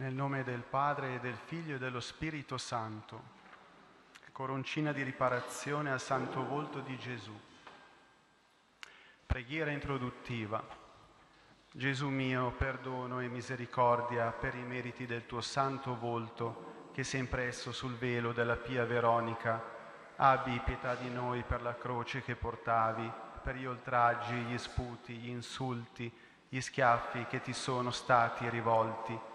Nel nome del Padre e del Figlio e dello Spirito Santo. Coroncina di riparazione al Santo Volto di Gesù. Preghiera introduttiva. Gesù mio, perdono e misericordia per i meriti del tuo santo volto che si è impresso sul velo della Pia Veronica. Abbi pietà di noi per la croce che portavi, per gli oltraggi, gli sputi, gli insulti, gli schiaffi che ti sono stati rivolti.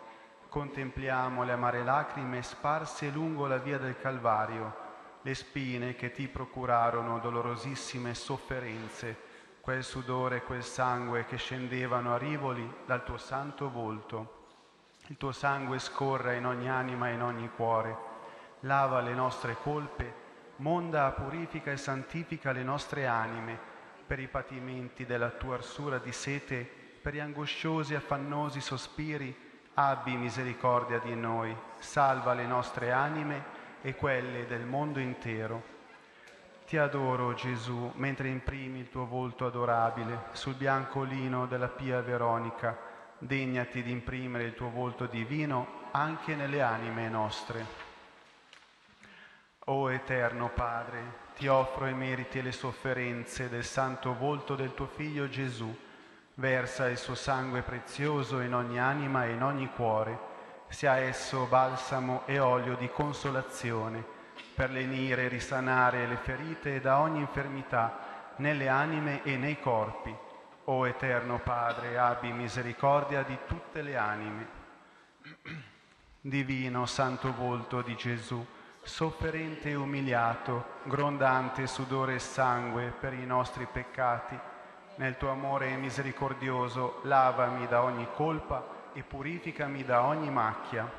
Contempliamo le amare lacrime sparse lungo la via del Calvario, le spine che ti procurarono dolorosissime sofferenze, quel sudore e quel sangue che scendevano a rivoli dal tuo santo volto. Il tuo sangue scorra in ogni anima e in ogni cuore, lava le nostre colpe, monda, purifica e santifica le nostre anime per i patimenti della tua arsura di sete, per gli angosciosi e affannosi sospiri, abbi misericordia di noi, salva le nostre anime e quelle del mondo intero. Ti adoro Gesù mentre imprimi il tuo volto adorabile sul bianco lino della Pia Veronica, degnati di imprimere il tuo volto divino anche nelle anime nostre. O Eterno Padre, ti offro i meriti e le sofferenze del santo volto del tuo Figlio Gesù, versa il suo sangue prezioso in ogni anima e in ogni cuore sia esso balsamo e olio di consolazione per lenire e risanare le ferite da ogni infermità nelle anime e nei corpi. O Eterno Padre, abbi misericordia di tutte le anime. Divino Santo Volto di Gesù, sofferente e umiliato, grondante sudore e sangue per i nostri peccati, nel tuo amore misericordioso lavami da ogni colpa e purificami da ogni macchia.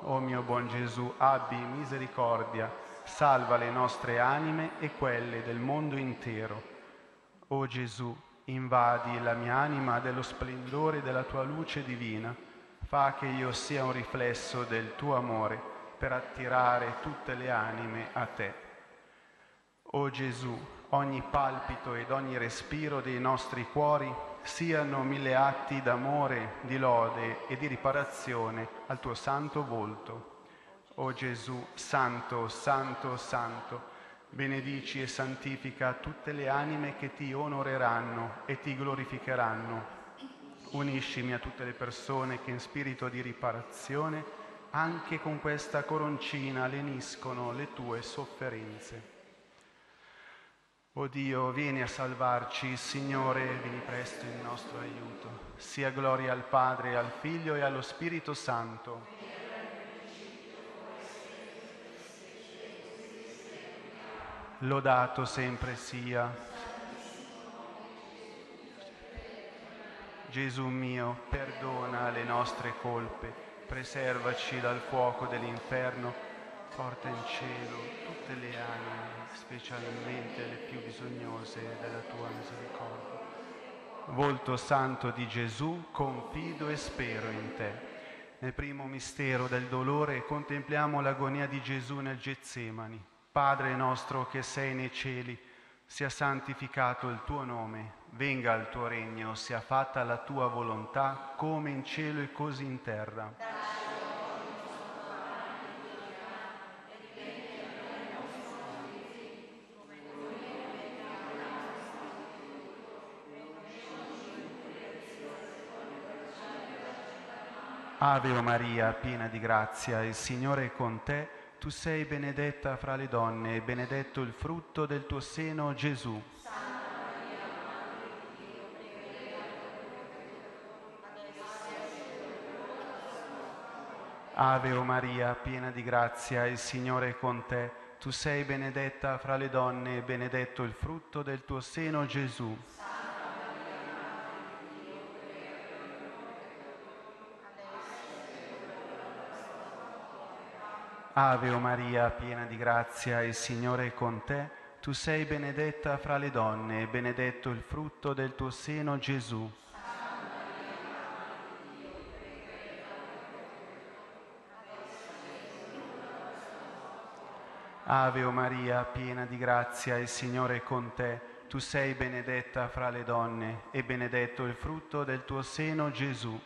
O mio buon Gesù, abbi misericordia, salva le nostre anime e quelle del mondo intero. O Gesù, invadi la mia anima dello splendore della tua luce divina, fa che io sia un riflesso del tuo amore per attirare tutte le anime a te. O Gesù, ogni palpito ed ogni respiro dei nostri cuori siano mille atti d'amore, di lode e di riparazione al tuo santo volto. O Gesù, santo, santo, santo, benedici e santifica tutte le anime che ti onoreranno e ti glorificheranno. Uniscimi a tutte le persone che in spirito di riparazione anche con questa coroncina leniscono le tue sofferenze. O Dio, vieni a salvarci, Signore, vieni presto in nostro aiuto. Sia gloria al Padre, al Figlio e allo Spirito Santo. Lodato sempre sia. Gesù mio, perdona le nostre colpe, preservaci dal fuoco dell'inferno, porta in cielo tutte le anime specialmente le più bisognose della tua misericordia. Volto santo di Gesù, confido e spero in te. Nel primo mistero del dolore contempliamo l'agonia di Gesù nel Getsemani. Padre nostro che sei nei cieli, sia santificato il tuo nome, venga il tuo regno, sia fatta la tua volontà, come in cielo e così in terra. Ave Maria, piena di grazia, il Signore è con te. Tu sei benedetta fra le donne e benedetto il frutto del tuo seno, Gesù. Ave Maria, piena di grazia, il Signore è con te. Tu sei benedetta fra le donne e benedetto il frutto del tuo seno, Gesù. Ave o Maria, piena di grazia, il Signore è con te. Tu sei benedetta fra le donne e benedetto il frutto del tuo seno, Gesù. Ave o Maria, piena di grazia, il Signore è con te. Tu sei benedetta fra le donne e benedetto il frutto del tuo seno, Gesù.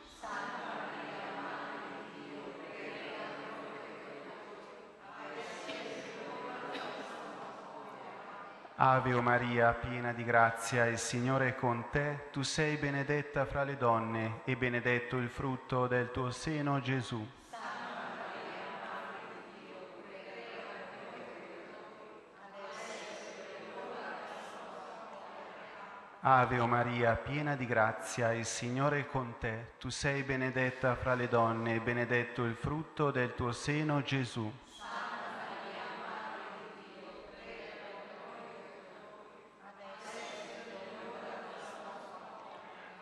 Ave o Maria, piena di grazia, il Signore è con te. Tu sei benedetta fra le donne e benedetto il frutto del tuo seno, Gesù. Ave o Maria, piena di grazia, il Signore è con te. Tu sei benedetta fra le donne e benedetto il frutto del tuo seno, Gesù.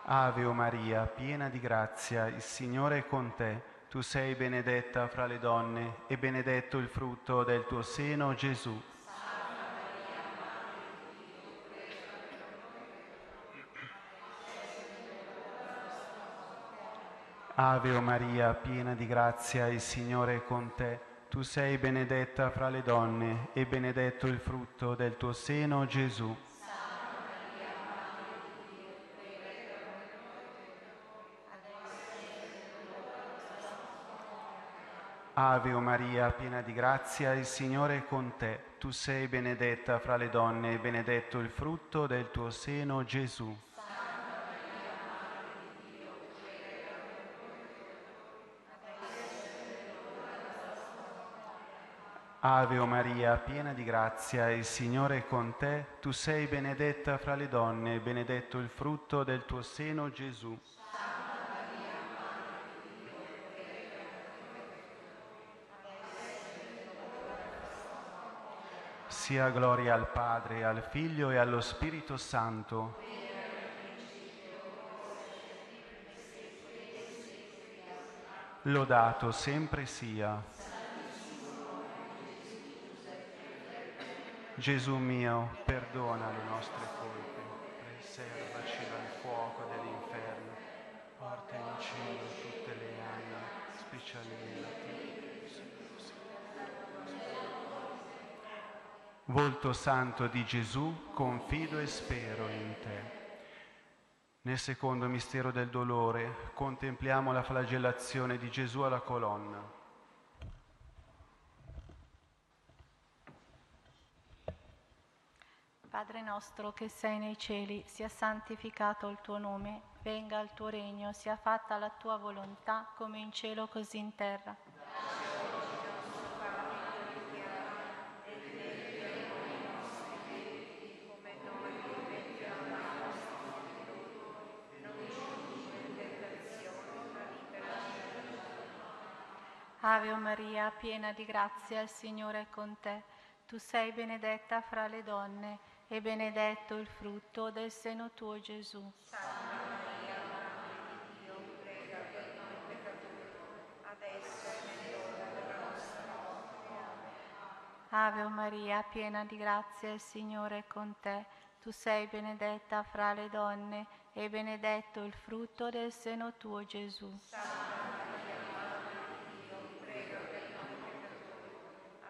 Ave o Maria, piena di grazia, il Signore è con te. Tu sei benedetta fra le donne e benedetto il frutto del tuo seno, Gesù. Ave o Maria, piena di grazia, il Signore è con te. Tu sei benedetta fra le donne e benedetto il frutto del tuo seno, Gesù. Ave o Maria, piena di grazia, il Signore è con te. Tu sei benedetta fra le donne e benedetto il frutto del tuo seno, Gesù. Ave o Maria, piena di grazia, il Signore è con te. Tu sei benedetta fra le donne e benedetto il frutto del tuo seno, Gesù. Sia gloria al Padre, al Figlio e allo Spirito Santo. Lodato sempre sia. Gesù mio, perdona le nostre colpe, preservaci dal fuoco dell'inferno, porta in cielo tutte le anime, specialmente Volto santo di Gesù, confido e spero in te. Nel secondo mistero del dolore contempliamo la flagellazione di Gesù alla colonna. Padre nostro che sei nei cieli, sia santificato il tuo nome, venga il tuo regno, sia fatta la tua volontà come in cielo così in terra. Ave Maria, piena di grazia, il Signore è con te. Tu sei benedetta fra le donne e benedetto il frutto del seno tuo, Gesù. Santa Maria, Madre di Dio, prega per noi peccatori, adesso è nell'ora della nostra morte. Ave Maria, piena di grazia, il Signore è con te. Tu sei benedetta fra le donne e benedetto il frutto del seno tuo, Gesù. Santa Maria, Madre di Dio, prega per noi peccatori,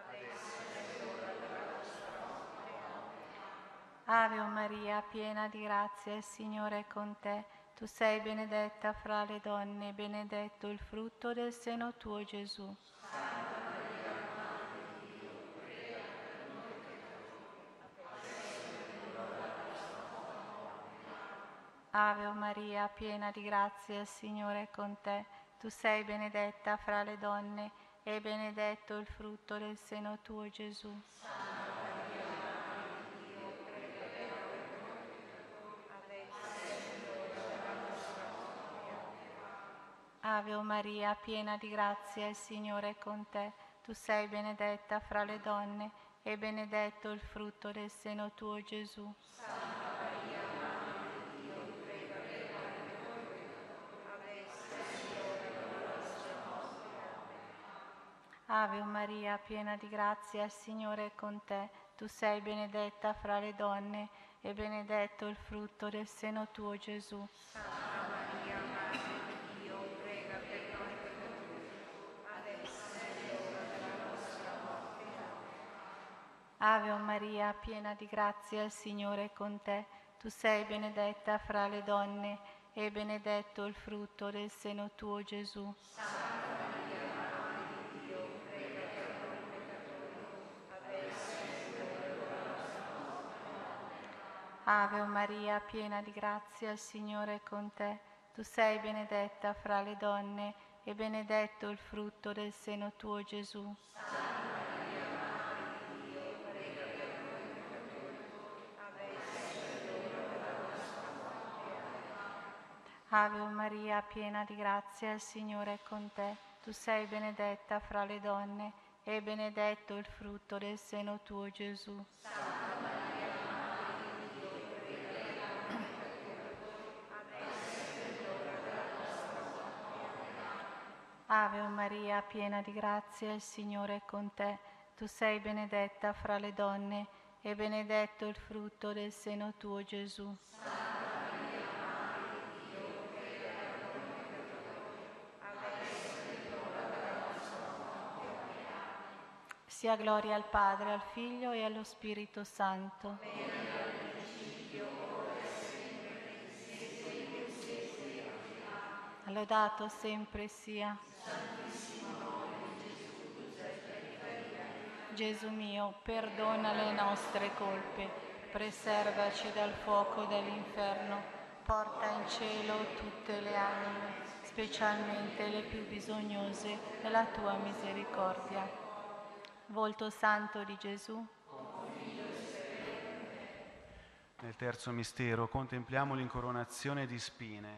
adesso è nell'ora della nostra morte. Amen. Ave Maria, piena di grazia, il Signore è con te. Tu sei benedetta fra le donne benedetto il frutto del seno tuo, Gesù. Ave Maria, piena di grazia, il Signore è con te. Tu sei benedetta fra le donne e benedetto il frutto del seno tuo, Gesù. Ave o Maria, piena di grazia, il Signore è con te. Tu sei benedetta fra le donne e benedetto il frutto del seno tuo, Gesù. Ave o Maria, piena di grazia, il Signore è con te. Tu sei benedetta fra le donne e benedetto il frutto del seno tuo, Gesù. Santa Maria, Madre di Dio, prega per noi peccatori, adesso è l'ora della nostra morte. Amen. Ave Maria, piena di grazia, il Signore è con te. Tu sei benedetta fra le donne e benedetto il frutto del seno tuo, Gesù. Ave Maria, piena di grazia, il Signore è con te. Tu sei benedetta fra le donne e benedetto il frutto del seno tuo, Gesù. Ave Maria, piena di grazia, il Signore è con te. Tu sei benedetta fra le donne e benedetto il frutto del seno tuo, Gesù. Ave Maria, piena di grazia, il Signore è con te. Tu sei benedetta fra le donne e benedetto il frutto del seno tuo, Gesù. Sia gloria al Padre, al Figlio e allo Spirito Santo. Lodato sempre sia. Gesù mio, perdona le nostre colpe, preservaci dal fuoco dell'inferno, porta in cielo tutte le anime, specialmente le più bisognose della tua misericordia. Volto santo di Gesù. Nel terzo mistero contempliamo l'incoronazione di spine.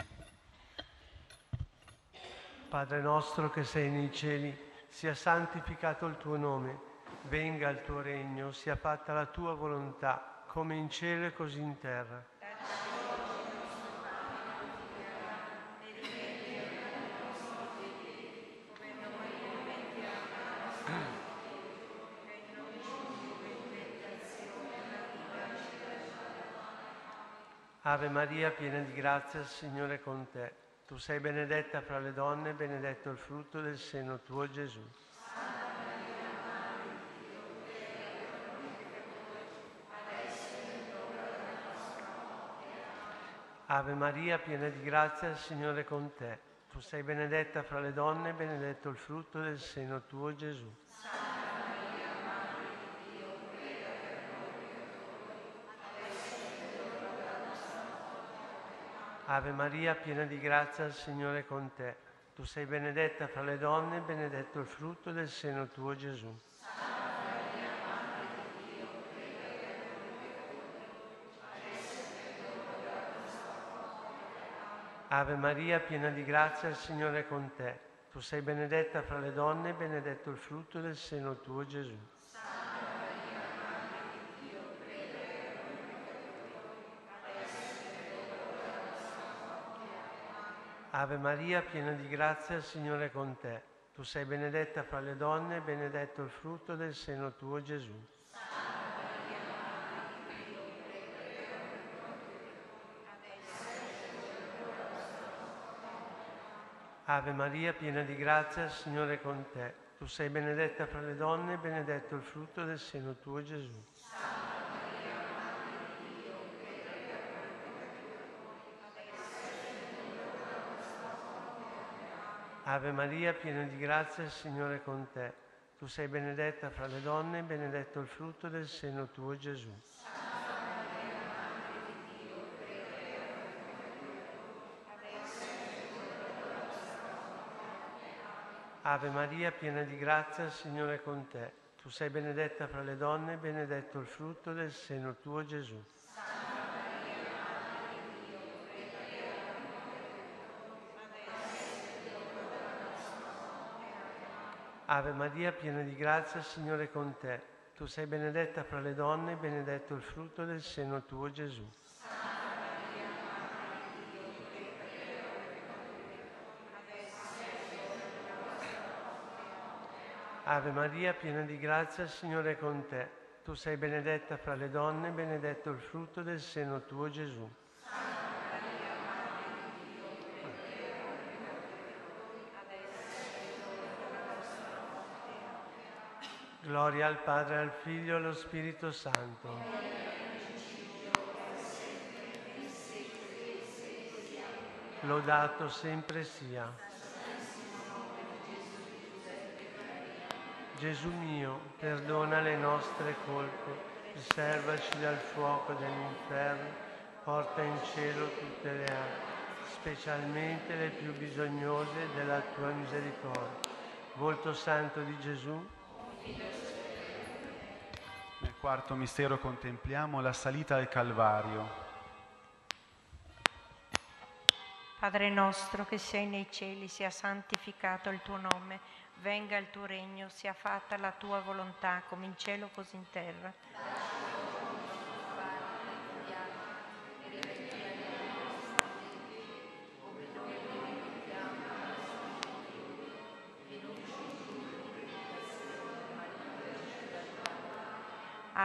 Padre nostro che sei nei cieli, sia santificato il tuo nome, venga il tuo regno, sia fatta la tua volontà, come in cielo e così in terra. Ave Maria, piena di grazia, il Signore è con te. Tu sei benedetta fra le donne, benedetto il frutto del seno tuo, Gesù. Ave Maria, piena di grazia, il Signore è con te. Tu sei benedetta fra le donne, benedetto il frutto del seno tuo, Gesù. Ave Maria, piena di grazia, il Signore è con te. Tu sei benedetta fra le donne, benedetto il frutto del seno tuo, Gesù. Ave Maria, piena di grazia, il Signore è con te. Tu sei benedetta fra le donne, benedetto il frutto del seno tuo, Gesù. Ave Maria, piena di grazia, il Signore è con te. Tu sei benedetta fra le donne, benedetto il frutto del seno tuo, Gesù. Ave Maria, piena di grazia, il Signore è con te. Tu sei benedetta fra le donne, benedetto il frutto del seno tuo, Gesù. Ave Maria, piena di grazia, il Signore è con te. Tu sei benedetta fra le donne, benedetto il frutto del seno tuo, Gesù. Ave Maria, piena di grazia, il Signore è con te. Tu sei benedetta fra le donne, benedetto il frutto del seno tuo, Gesù. Ave Maria, piena di grazia, Signore è con te. Tu sei benedetta fra le donne, benedetto il frutto del seno tuo, Gesù. Ave Maria, piena di grazia, Signore è con te. Tu sei benedetta fra le donne, benedetto il frutto del seno tuo, Gesù. Gloria al Padre, al Figlio e allo Spirito Santo. Lodato sempre sia. Gesù mio, perdona le nostre colpe, preservaci dal fuoco dell'inferno, porta in cielo tutte le anime, specialmente le più bisognose della tua misericordia. Volto santo di Gesù, Nel quarto mistero contempliamo la salita al Calvario. Padre nostro che sei nei cieli, sia santificato il tuo nome, venga il tuo regno, sia fatta la tua volontà, come in cielo così in terra.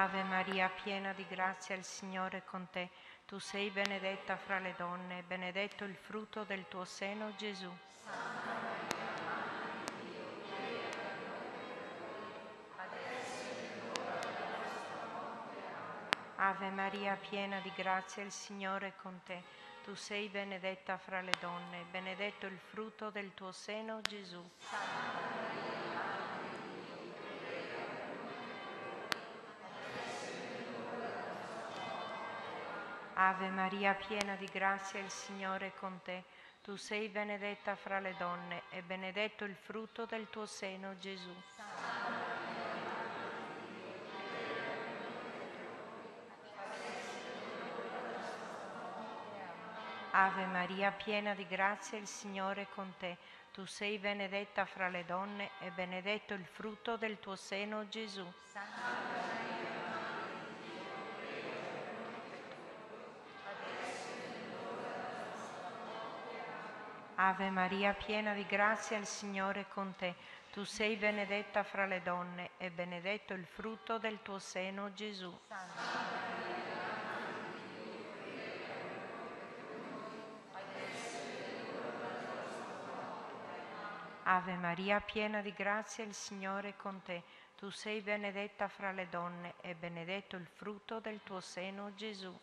Ave Maria, piena di grazia, il Signore è con te. Tu sei benedetta fra le donne, benedetto il frutto del tuo seno, Gesù. Ave Maria, piena di grazia, il Signore è con te. Tu sei benedetta fra le donne, benedetto il frutto del tuo seno, Gesù. Ave Maria, piena di grazia, il Signore è con te. Tu sei benedetta fra le donne e benedetto il frutto del tuo seno, Gesù. Ave Maria, piena di grazia, il Signore è con te. Tu sei benedetta fra le donne e benedetto il frutto del tuo seno, Gesù. Ave Maria, piena di grazia, il Signore è con te. Tu sei benedetta fra le donne e benedetto il frutto del tuo seno, Gesù. Ave Maria, piena di grazia, il Signore è con te. Tu sei benedetta fra le donne e benedetto il frutto del tuo seno, Gesù.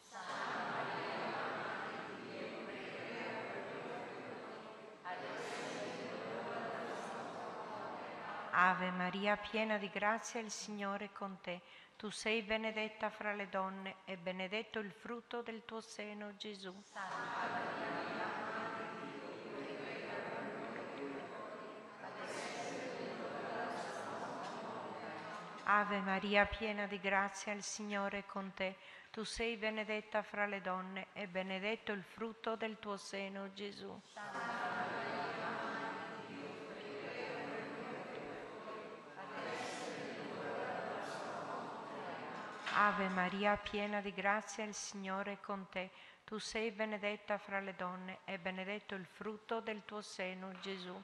Ave Maria, piena di grazia, il Signore è con te. Tu sei benedetta fra le donne e benedetto il frutto del tuo seno, Gesù. Ave Maria, piena di grazia, il Signore è con te. Tu sei benedetta fra le donne e benedetto il frutto del tuo seno, Gesù. Ave Maria, piena di grazia, il Signore è con te. Tu sei benedetta fra le donne e benedetto il frutto del tuo seno, Gesù.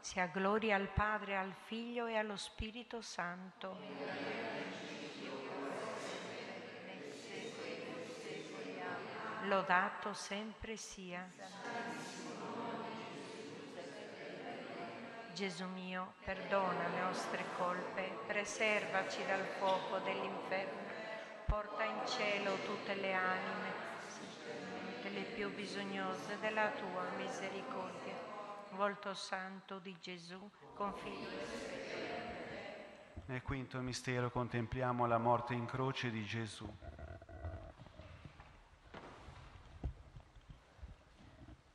Sia gloria al Padre, al Figlio e allo Spirito Santo. Lodato sempre sia. Gesù mio, perdona le nostre colpe, preservaci dal fuoco dell'inferno, porta in cielo tutte le anime, specialmente le più bisognose della tua misericordia. Volto santo di Gesù, confido. Nel quinto mistero contempliamo la morte in croce di Gesù.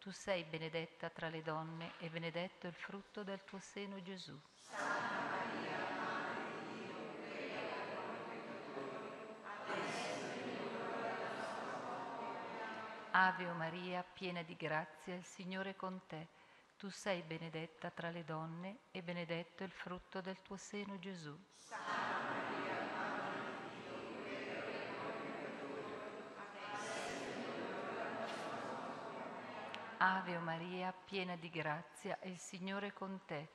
Tu sei benedetta tra le donne e benedetto il frutto del tuo seno, Gesù. Ave o Maria, piena di grazia, il Signore è con te. Tu sei benedetta tra le donne e benedetto il frutto del tuo seno, Gesù. Ave Maria, piena di grazia, il Signore è con te.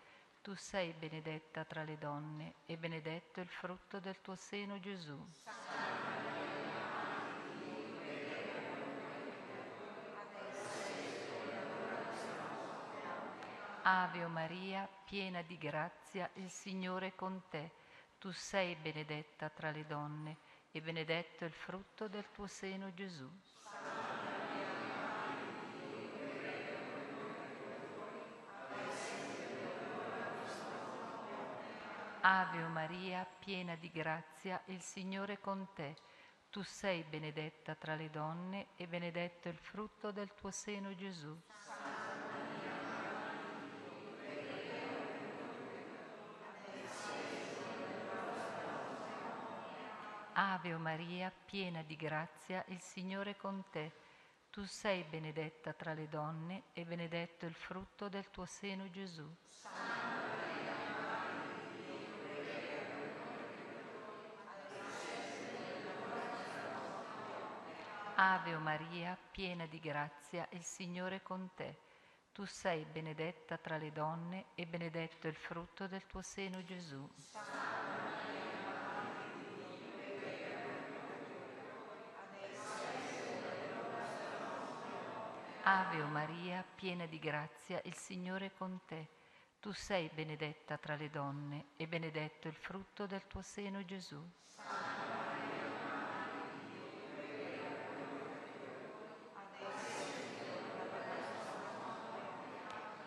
tu sei benedetta tra le donne e benedetto il frutto del tuo seno Gesù. Ave Maria, piena di grazia, il Signore è con te. Tu sei benedetta tra le donne e benedetto il frutto del tuo seno Gesù. Ave Maria, piena di grazia, il Signore è con te. Tu sei benedetta tra le donne e benedetto il frutto del tuo seno Gesù. Ave Maria, piena di grazia, il Signore è con te. Tu sei benedetta tra le donne e benedetto il frutto del tuo seno Gesù. Ave Maria, piena di grazia, il Signore è con te. Tu sei benedetta tra le donne e benedetto il frutto del tuo seno Gesù. Ave Maria, piena di grazia, il Signore è con te. Tu sei benedetta tra le donne e benedetto il frutto del tuo seno Gesù.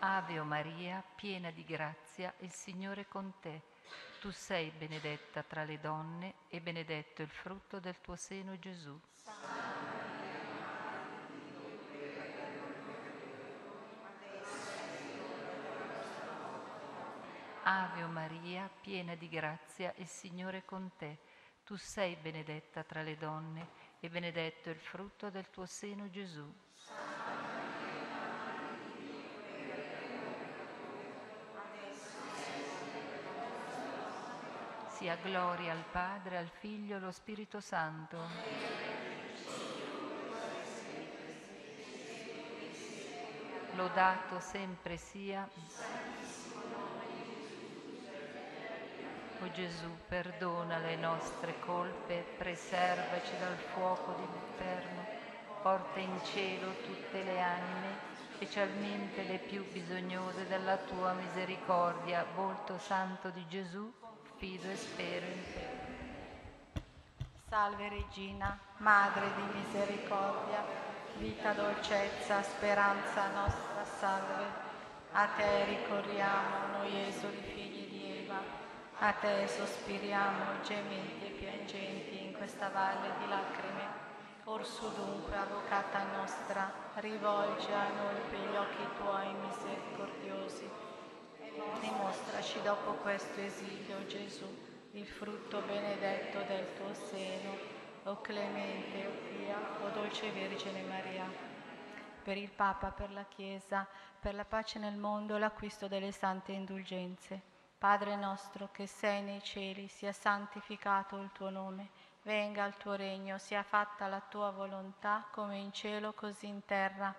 Ave o Maria, piena di grazia, il Signore è con te. Tu sei benedetta tra le donne e benedetto il frutto del tuo seno Gesù. Ave o Maria, piena di grazia, il Signore è con te. Tu sei benedetta tra le donne e benedetto il frutto del tuo seno Gesù. Sia gloria al Padre, al Figlio e allo Spirito Santo. Lodato sempre sia. O Gesù, perdona le nostre colpe, preservaci dal fuoco dell'inferno, porta in cielo tutte le anime, specialmente le più bisognose della tua misericordia. Volto santo di Gesù, fido e spero in te. Salve Regina, Madre di misericordia, vita, dolcezza, speranza nostra, salve. A te ricorriamo, noi esuli figli di Eva, a te sospiriamo, gementi e piangenti in questa valle di lacrime. Orsu dunque, avvocata nostra, rivolge a noi per gli occhi tuoi misericordiosi. Dimostraci dopo questo esilio, Gesù, il frutto benedetto del tuo seno, o clemente, o pia, o dolce Vergine Maria. Per il Papa, per la Chiesa, per la pace nel mondo l'acquisto delle sante indulgenze. Padre nostro che sei nei cieli, sia santificato il tuo nome, venga il tuo regno, sia fatta la tua volontà come in cielo così in terra.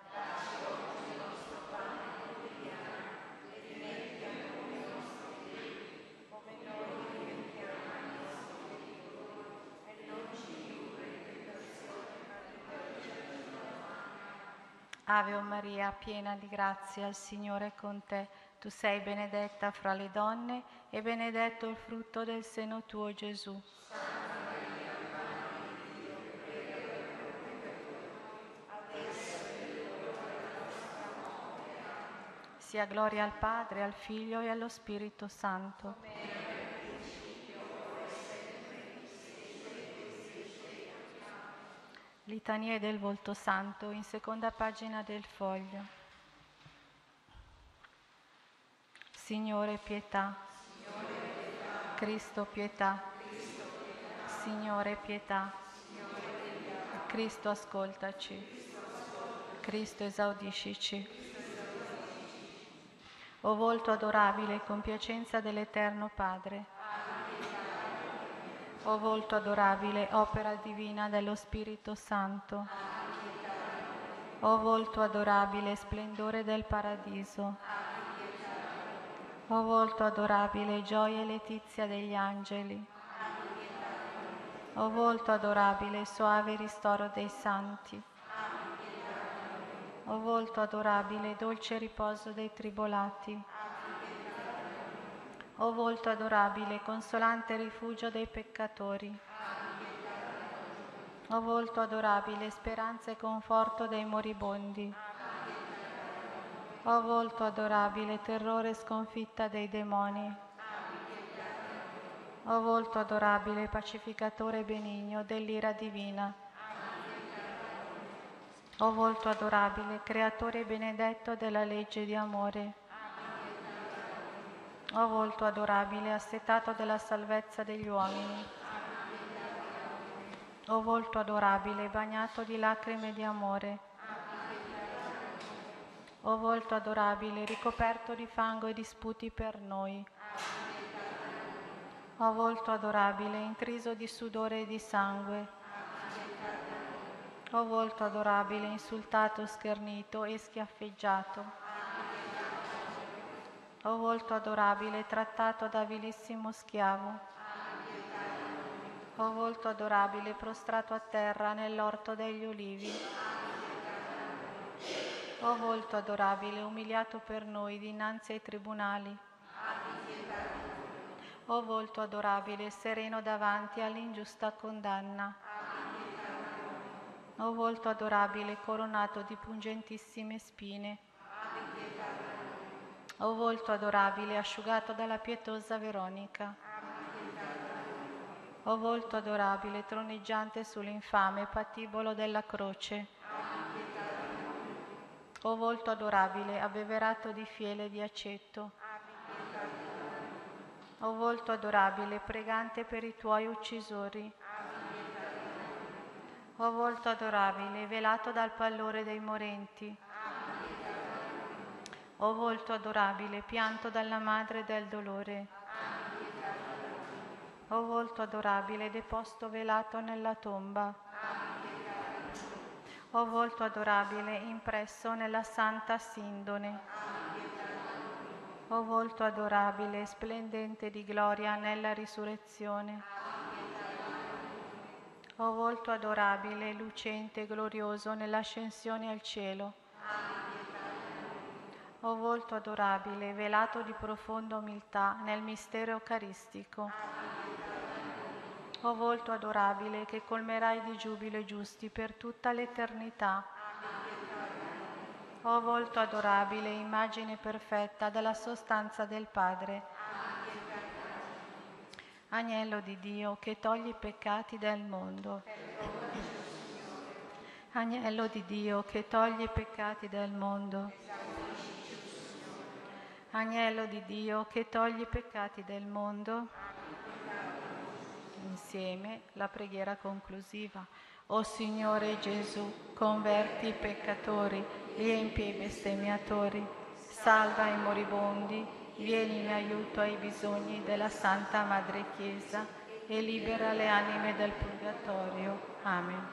Ave Maria, piena di grazia, il Signore è con te. Tu sei benedetta fra le donne e benedetto il frutto del seno tuo, Gesù. Sia gloria al Padre, al Figlio e allo Spirito Santo. Litanie del Volto Santo in seconda pagina del foglio. Signore pietà. Cristo pietà. Signore pietà. Cristo ascoltaci. Cristo esaudiscici. O volto adorabile e compiacenza dell'Eterno Padre. O volto adorabile, opera divina dello Spirito Santo. O volto adorabile, splendore del paradiso. O volto adorabile, gioia e letizia degli angeli. O volto adorabile, soave ristoro dei santi. O volto adorabile, dolce riposo dei tribolati. O volto adorabile, consolante rifugio dei peccatori. O volto adorabile, speranza e conforto dei moribondi. O volto adorabile, terrore e sconfitta dei demoni. O volto adorabile, pacificatore benigno dell'ira divina. O volto adorabile, creatore benedetto della legge di amore. O volto adorabile, assetato della salvezza degli uomini. O volto adorabile, bagnato di lacrime di amore. O volto adorabile, ricoperto di fango e di sputi per noi. O volto adorabile, intriso di sudore e di sangue. O volto adorabile, insultato, schernito e schiaffeggiato. O volto adorabile, trattato da vilissimo schiavo. O volto adorabile, prostrato a terra nell'orto degli olivi. O volto adorabile, umiliato per noi dinanzi ai tribunali. O volto adorabile, sereno davanti all'ingiusta condanna. O volto adorabile, coronato di pungentissime spine. O volto adorabile, asciugato dalla pietosa Veronica. O volto adorabile, troneggiante sull'infame patibolo della croce. O volto adorabile, abbeverato di fiele di aceto. O volto adorabile, pregante per i tuoi uccisori. O volto adorabile, velato dal pallore dei morenti. O volto adorabile, pianto dalla madre del dolore. O volto adorabile, deposto velato nella tomba. O volto adorabile, impresso nella santa sindone. O volto adorabile, splendente di gloria nella risurrezione. O volto adorabile, lucente e glorioso nell'ascensione al cielo. O volto adorabile, velato di profonda umiltà nel mistero eucaristico. O volto adorabile, che colmerai di giubilo i giusti per tutta l'eternità. O volto adorabile, immagine perfetta della sostanza del Padre. Agnello di Dio che toglie i peccati del mondo. Agnello di Dio che toglie i peccati del mondo. Agnello di Dio che toglie i peccati del mondo. Insieme la preghiera conclusiva. O Signore Gesù, converti i peccatori, riempi i bestemmiatori, salva i moribondi, vieni in aiuto ai bisogni della Santa Madre Chiesa e libera le anime del purgatorio. Amen.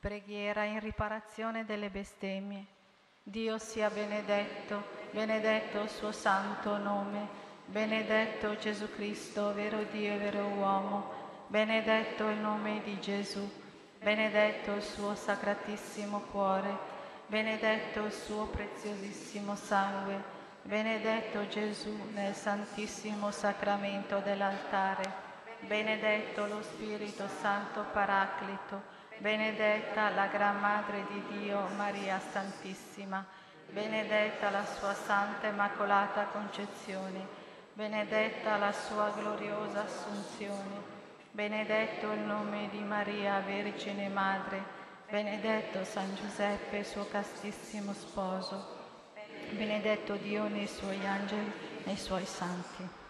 Preghiera in riparazione delle bestemmie. Dio sia benedetto, benedetto il suo santo nome, benedetto Gesù Cristo, vero Dio e vero uomo, benedetto il nome di Gesù benedetto il suo sacratissimo cuore, benedetto il suo preziosissimo sangue, benedetto Gesù nel santissimo sacramento dell'altare, benedetto lo Spirito Santo Paraclito, benedetta la Gran Madre di Dio Maria Santissima, benedetta la sua Santa Immacolata Concezione, benedetta la sua gloriosa Assunzione. Benedetto il nome di Maria, Vergine Madre, benedetto San Giuseppe, suo castissimo sposo, benedetto Dio nei suoi angeli, nei suoi santi.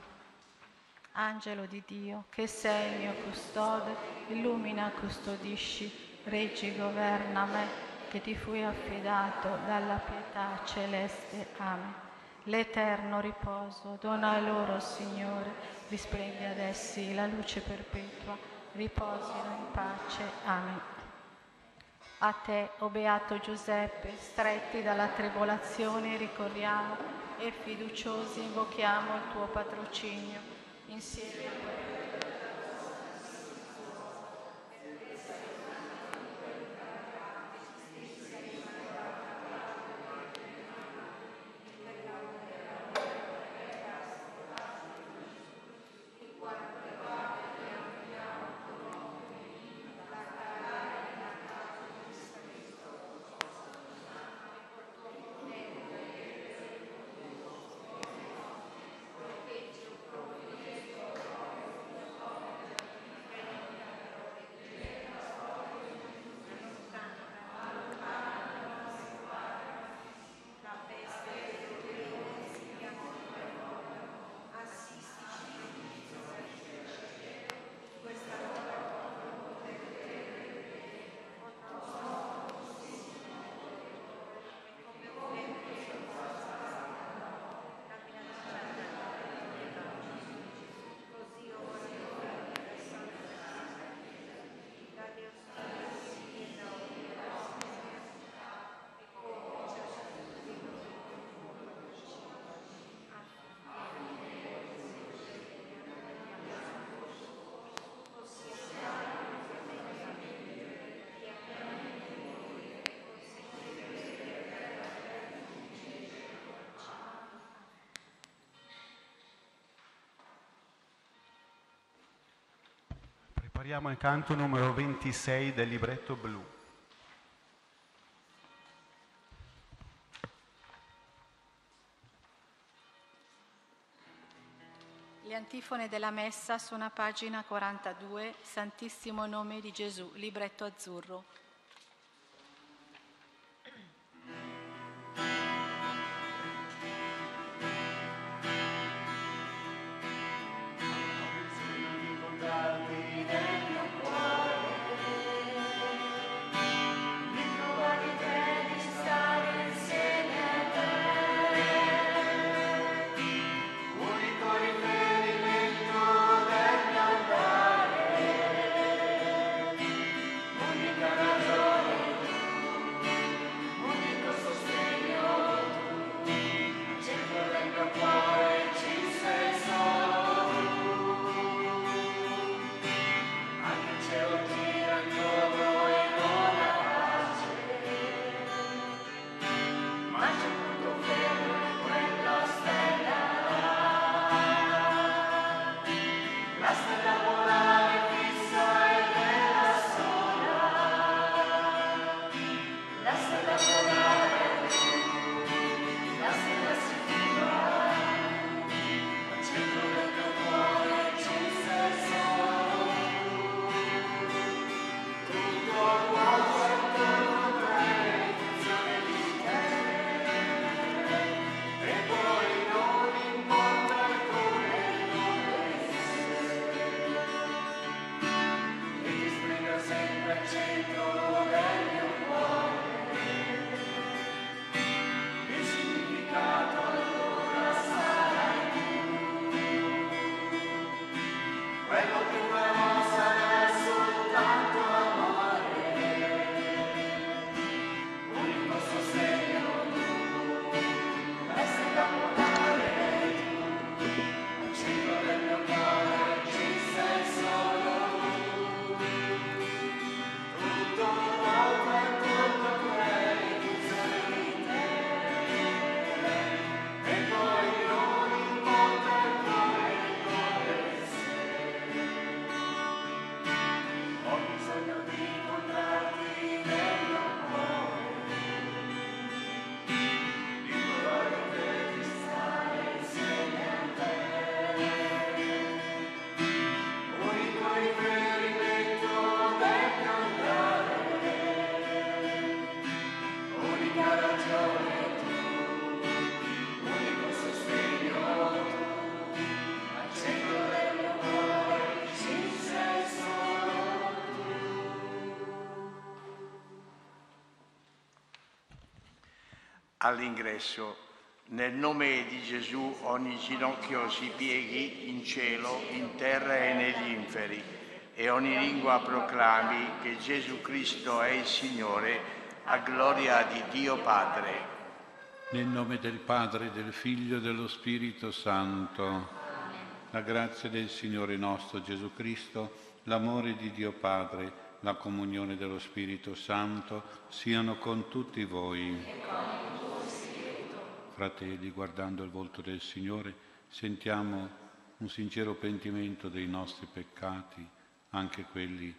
Angelo di Dio, che sei il mio custode, illumina, custodisci, reggi, governa me, che ti fui affidato dalla pietà celeste. Amen. L'eterno riposo dona loro, Signore, risplende ad essi la luce perpetua, riposino in pace. Amen. A te, o Beato Giuseppe, stretti dalla tribolazione, ricorriamo e fiduciosi invochiamo il tuo patrocinio. Insieme a Prepariamo il canto numero 26 del libretto blu. Le antifone della messa sono a pagina 42, Santissimo nome di Gesù, libretto azzurro. All'ingresso. Nel nome di Gesù ogni ginocchio si pieghi in cielo, in terra e negli inferi. e ogni lingua proclami che Gesù Cristo è il Signore, a gloria di Dio Padre. Nel nome del Padre, del Figlio e dello Spirito Santo, la grazia del Signore nostro Gesù Cristo, l'amore di Dio Padre, la comunione dello Spirito Santo siano con tutti voi. Fratelli, guardando il volto del Signore, sentiamo un sincero pentimento dei nostri peccati anche quelli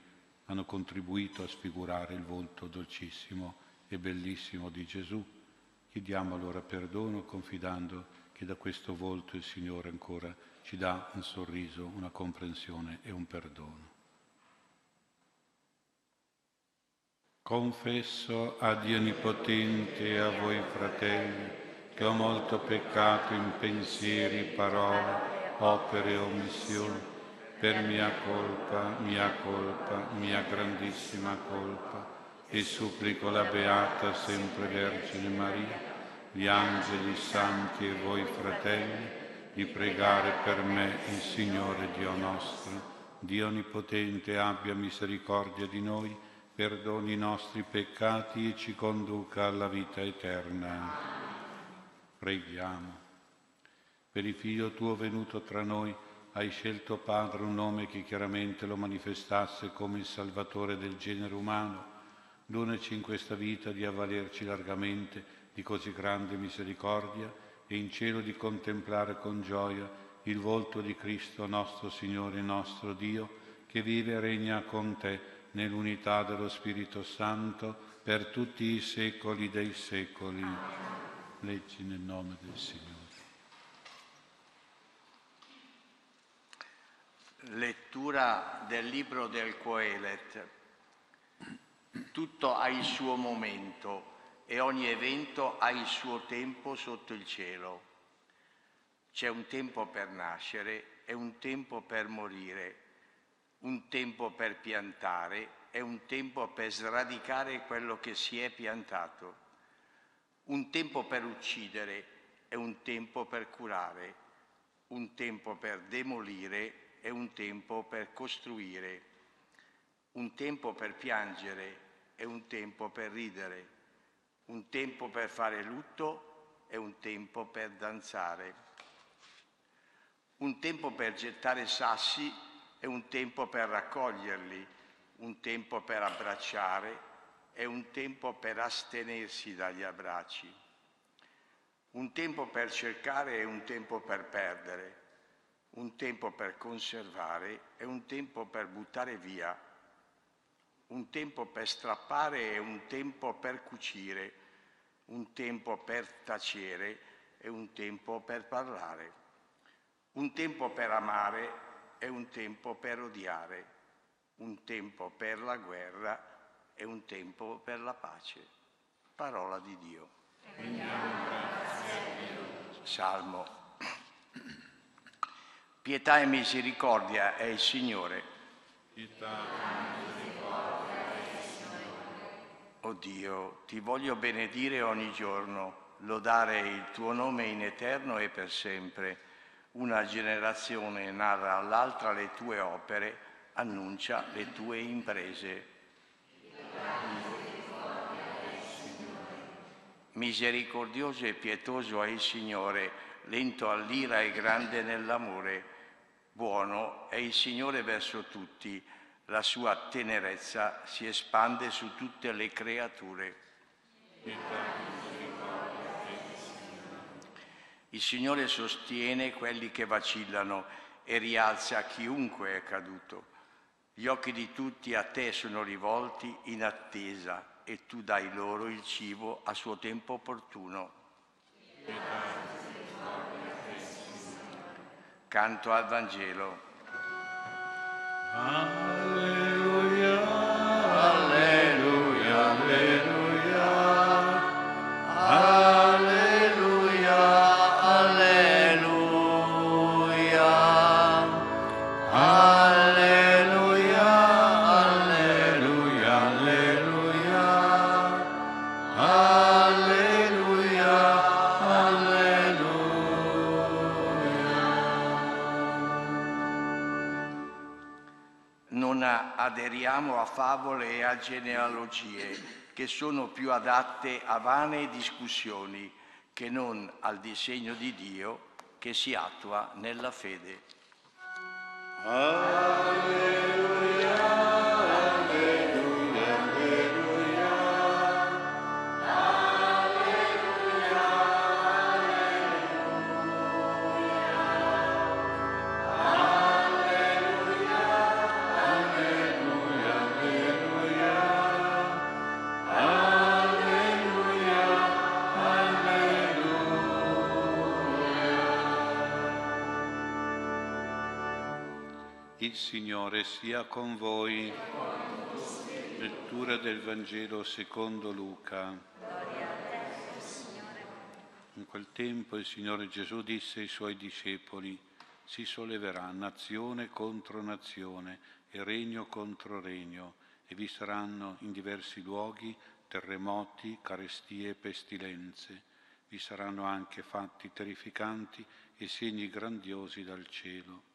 hanno contribuito a sfigurare il volto dolcissimo e bellissimo di Gesù. Chiediamo allora perdono confidando che da questo volto il Signore ancora ci dà un sorriso, una comprensione e un perdono. Confesso a Dio Onnipotente e a voi fratelli che ho molto peccato in pensieri, parole, opere e omissioni per mia colpa, mia colpa, mia grandissima colpa, e supplico la Beata sempre Vergine Maria, gli angeli santi e voi fratelli, di pregare per me il Signore Dio nostro. Dio Onnipotente abbia misericordia di noi, perdoni i nostri peccati e ci conduca alla vita eterna. Preghiamo. Per il Figlio tuo venuto tra noi, hai scelto, Padre, un nome che chiaramente lo manifestasse come il Salvatore del genere umano. Donaci in questa vita di avvalerci largamente di così grande misericordia e in cielo di contemplare con gioia il volto di Cristo nostro Signore e nostro Dio, che vive e regna con te nell'unità dello Spirito Santo per tutti i secoli dei secoli. Leggi nel nome del Signore. Lettura del libro del Coelet. Tutto ha il suo momento e ogni evento ha il suo tempo sotto il cielo. C'è un tempo per nascere e un tempo per morire, un tempo per piantare e un tempo per sradicare quello che si è piantato, un tempo per uccidere e un tempo per curare, un tempo per demolire è un tempo per costruire, un tempo per piangere e un tempo per ridere, un tempo per fare lutto e un tempo per danzare, un tempo per gettare sassi e un tempo per raccoglierli, un tempo per abbracciare e un tempo per astenersi dagli abbracci, un tempo per cercare e un tempo per perdere un tempo per conservare e un tempo per buttare via, un tempo per strappare e un tempo per cucire, un tempo per tacere e un tempo per parlare, un tempo per amare e un tempo per odiare, un tempo per la guerra e un tempo per la pace. Parola di Dio. Salmo Pietà e misericordia è il Signore. Pietà e misericordia è il Signore. O Dio, ti voglio benedire ogni giorno, lodare il tuo nome in eterno e per sempre. Una generazione narra all'altra le tue opere, annuncia le tue imprese. Misericordioso e pietoso è il Signore, lento all'ira e grande nell'amore Buono è il Signore verso tutti, la sua tenerezza si espande su tutte le creature. Il Signore sostiene quelli che vacillano e rialza chiunque è caduto. Gli occhi di tutti a te sono rivolti in attesa e tu dai loro il cibo a suo tempo opportuno. Canto al Vangelo. Alleluia, non aderiamo a favole e a genealogie che sono più adatte a vane discussioni che non al disegno di Dio che si attua nella fede. Alleluia. Signore sia con voi. Lettura del Vangelo secondo Luca. In quel tempo il Signore Gesù disse ai suoi discepoli, si solleverà nazione contro nazione e regno contro regno, e vi saranno in diversi luoghi terremoti, carestie e pestilenze. Vi saranno anche fatti terrificanti e segni grandiosi dal cielo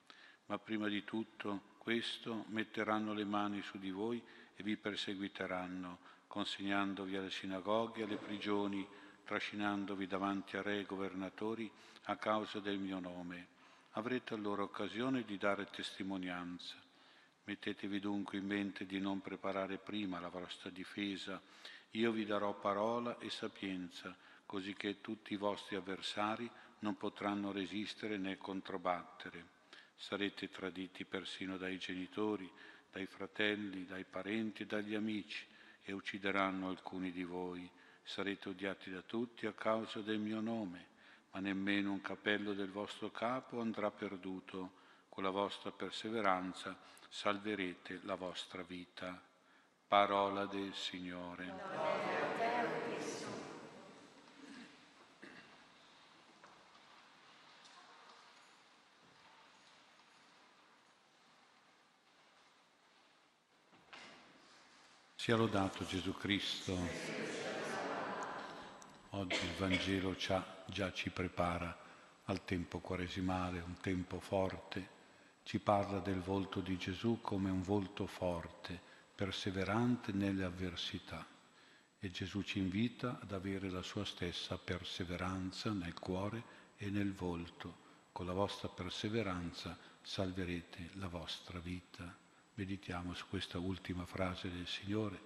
ma prima di tutto questo metteranno le mani su di voi e vi perseguiteranno, consegnandovi alle sinagoghe alle prigioni, trascinandovi davanti a re e governatori a causa del mio nome. Avrete allora occasione di dare testimonianza. Mettetevi dunque in mente di non preparare prima la vostra difesa. Io vi darò parola e sapienza, così che tutti i vostri avversari non potranno resistere né controbattere sarete traditi persino dai genitori, dai fratelli, dai parenti e dagli amici e uccideranno alcuni di voi. Sarete odiati da tutti a causa del mio nome, ma nemmeno un capello del vostro capo andrà perduto. Con la vostra perseveranza salverete la vostra vita. Parola del Signore. Sia lodato Gesù Cristo. Oggi il Vangelo già ci prepara al tempo quaresimale, un tempo forte. Ci parla del volto di Gesù come un volto forte, perseverante nelle avversità. E Gesù ci invita ad avere la sua stessa perseveranza nel cuore e nel volto. Con la vostra perseveranza salverete la vostra vita. Meditiamo su questa ultima frase del Signore,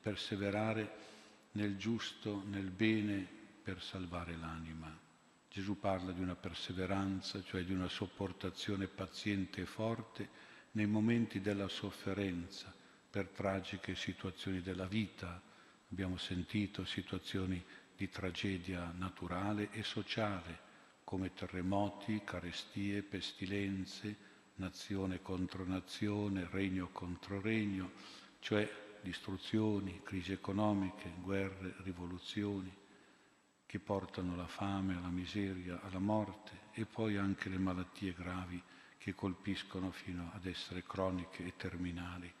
perseverare nel giusto, nel bene per salvare l'anima. Gesù parla di una perseveranza, cioè di una sopportazione paziente e forte nei momenti della sofferenza, per tragiche situazioni della vita. Abbiamo sentito situazioni di tragedia naturale e sociale, come terremoti, carestie, pestilenze, nazione contro nazione, regno contro regno, cioè distruzioni, crisi economiche, guerre, rivoluzioni che portano alla fame, alla miseria, alla morte e poi anche le malattie gravi che colpiscono fino ad essere croniche e terminali,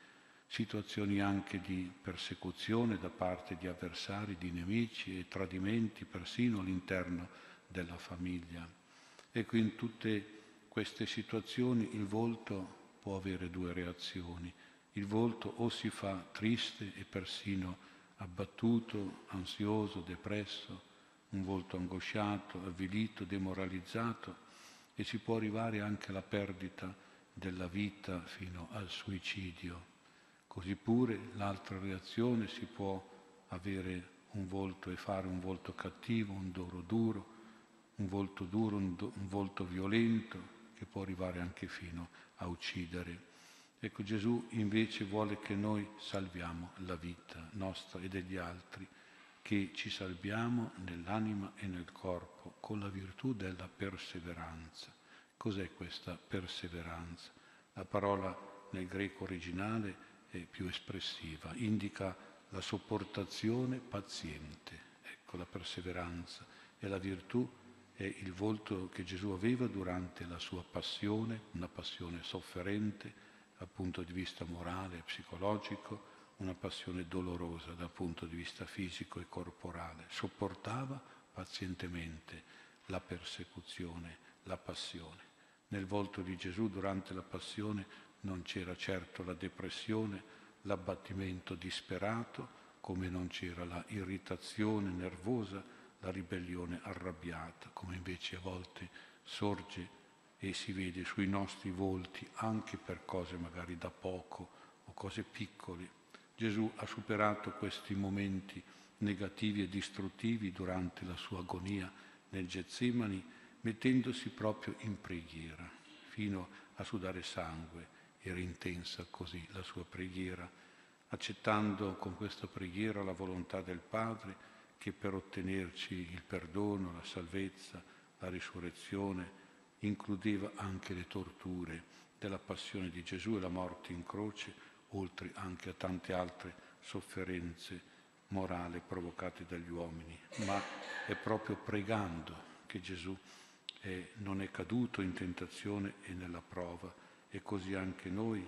situazioni anche di persecuzione da parte di avversari, di nemici e tradimenti persino all'interno della famiglia. Ecco, in tutte queste situazioni il volto può avere due reazioni. Il volto o si fa triste e persino abbattuto, ansioso, depresso, un volto angosciato, avvilito, demoralizzato e si può arrivare anche alla perdita della vita fino al suicidio. Così pure l'altra reazione si può avere un volto e fare un volto cattivo, un duro duro, un volto duro, un, do, un volto violento, che può arrivare anche fino a uccidere. Ecco, Gesù invece vuole che noi salviamo la vita nostra e degli altri, che ci salviamo nell'anima e nel corpo con la virtù della perseveranza. Cos'è questa perseveranza? La parola nel greco originale è più espressiva, indica la sopportazione paziente. Ecco, la perseveranza è la virtù è il volto che Gesù aveva durante la sua passione, una passione sofferente dal punto di vista morale e psicologico, una passione dolorosa dal punto di vista fisico e corporale. Sopportava pazientemente la persecuzione, la passione. Nel volto di Gesù durante la passione non c'era certo la depressione, l'abbattimento disperato, come non c'era la irritazione nervosa, la ribellione arrabbiata, come invece a volte sorge e si vede sui nostri volti anche per cose magari da poco o cose piccole. Gesù ha superato questi momenti negativi e distruttivi durante la sua agonia nel Getsemani, mettendosi proprio in preghiera, fino a sudare sangue. Era intensa così la sua preghiera, accettando con questa preghiera la volontà del Padre che per ottenerci il perdono, la salvezza, la risurrezione, includeva anche le torture della passione di Gesù e la morte in croce, oltre anche a tante altre sofferenze morali provocate dagli uomini. Ma è proprio pregando che Gesù è, non è caduto in tentazione e nella prova e così anche noi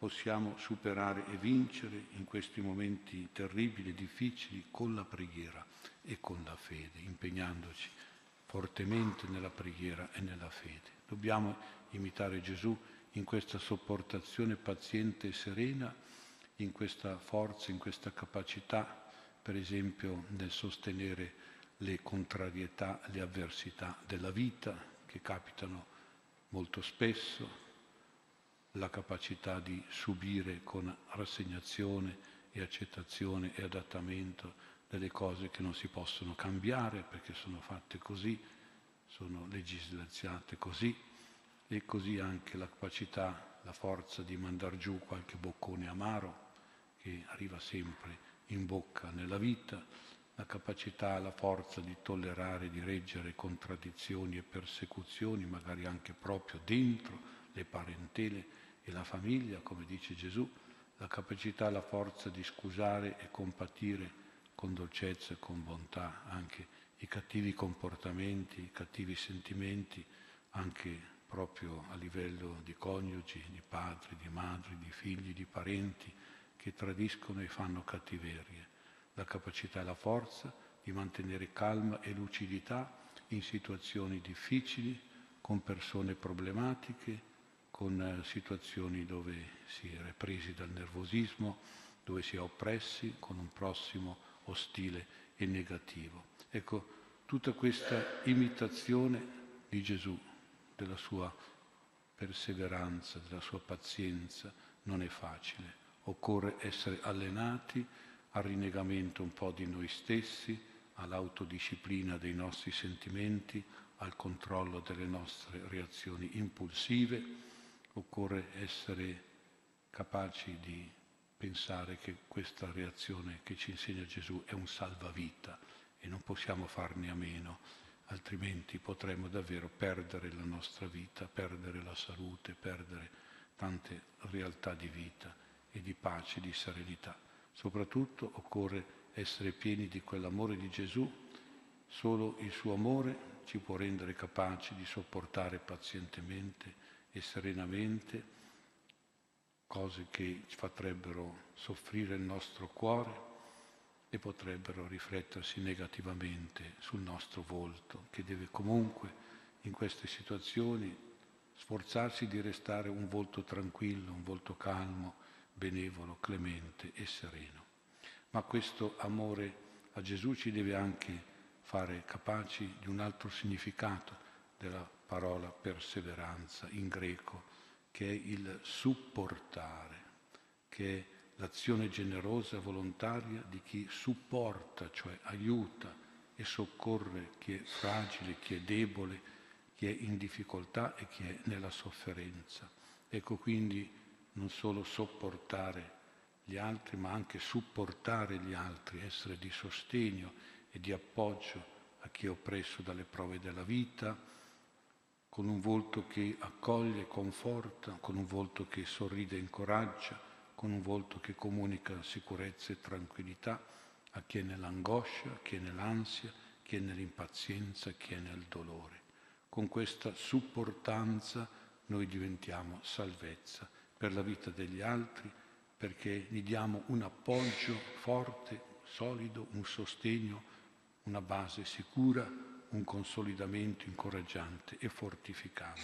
possiamo superare e vincere in questi momenti terribili e difficili con la preghiera e con la fede, impegnandoci fortemente nella preghiera e nella fede. Dobbiamo imitare Gesù in questa sopportazione paziente e serena, in questa forza, in questa capacità, per esempio nel sostenere le contrarietà, le avversità della vita che capitano molto spesso, la capacità di subire con rassegnazione e accettazione e adattamento delle cose che non si possono cambiare perché sono fatte così, sono legislate così e così anche la capacità, la forza di mandar giù qualche boccone amaro che arriva sempre in bocca nella vita, la capacità, la forza di tollerare, di reggere contraddizioni e persecuzioni, magari anche proprio dentro le parentele e la famiglia, come dice Gesù, la capacità, la forza di scusare e compatire con dolcezza e con bontà anche i cattivi comportamenti, i cattivi sentimenti, anche proprio a livello di coniugi, di padri, di madri, di figli, di parenti che tradiscono e fanno cattiverie. La capacità e la forza di mantenere calma e lucidità in situazioni difficili, con persone problematiche, con eh, situazioni dove si è presi dal nervosismo, dove si è oppressi, con un prossimo ostile e negativo. Ecco, tutta questa imitazione di Gesù, della sua perseveranza, della sua pazienza, non è facile. Occorre essere allenati al rinnegamento un po' di noi stessi, all'autodisciplina dei nostri sentimenti, al controllo delle nostre reazioni impulsive. Occorre essere capaci di pensare che questa reazione che ci insegna Gesù è un salvavita e non possiamo farne a meno, altrimenti potremmo davvero perdere la nostra vita, perdere la salute, perdere tante realtà di vita e di pace, di serenità. Soprattutto occorre essere pieni di quell'amore di Gesù, solo il suo amore ci può rendere capaci di sopportare pazientemente e serenamente cose che ci farebbero soffrire il nostro cuore e potrebbero riflettersi negativamente sul nostro volto, che deve comunque in queste situazioni sforzarsi di restare un volto tranquillo, un volto calmo, benevolo, clemente e sereno. Ma questo amore a Gesù ci deve anche fare capaci di un altro significato della parola perseveranza in greco, che è il supportare, che è l'azione generosa e volontaria di chi supporta, cioè aiuta e soccorre chi è fragile, chi è debole, chi è in difficoltà e chi è nella sofferenza. Ecco quindi non solo sopportare gli altri, ma anche supportare gli altri, essere di sostegno e di appoggio a chi è oppresso dalle prove della vita, con un volto che accoglie conforta, con un volto che sorride e incoraggia, con un volto che comunica sicurezza e tranquillità a chi è nell'angoscia, a chi è nell'ansia, a chi è nell'impazienza, a chi è nel dolore. Con questa supportanza noi diventiamo salvezza per la vita degli altri, perché gli diamo un appoggio forte, solido, un sostegno, una base sicura un consolidamento incoraggiante e fortificante.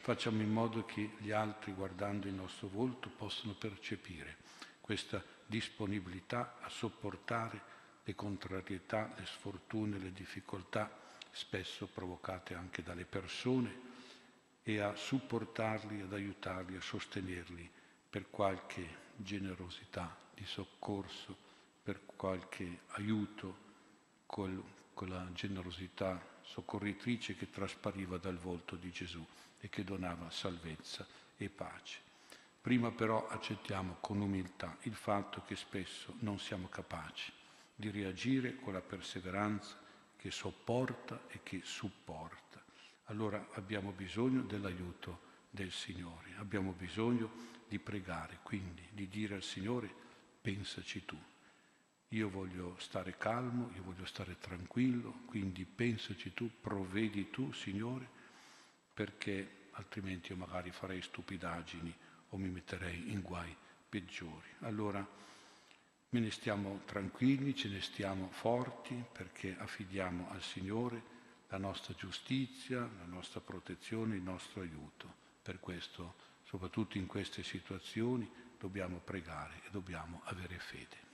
facciamo in modo che gli altri, guardando il nostro volto, possano percepire questa disponibilità a sopportare le contrarietà, le sfortune, le difficoltà, spesso provocate anche dalle persone, e a supportarli, ad aiutarli, a sostenerli per qualche generosità di soccorso, per qualche aiuto col, con la generosità soccorritrice che traspariva dal volto di Gesù e che donava salvezza e pace. Prima però accettiamo con umiltà il fatto che spesso non siamo capaci di reagire con la perseveranza che sopporta e che supporta. Allora abbiamo bisogno dell'aiuto del Signore, abbiamo bisogno di pregare, quindi di dire al Signore pensaci tu. Io voglio stare calmo, io voglio stare tranquillo, quindi pensaci tu, provvedi tu, Signore, perché altrimenti io magari farei stupidaggini o mi metterei in guai peggiori. Allora me ne stiamo tranquilli, ce ne stiamo forti perché affidiamo al Signore la nostra giustizia, la nostra protezione, il nostro aiuto. Per questo, soprattutto in queste situazioni, dobbiamo pregare e dobbiamo avere fede.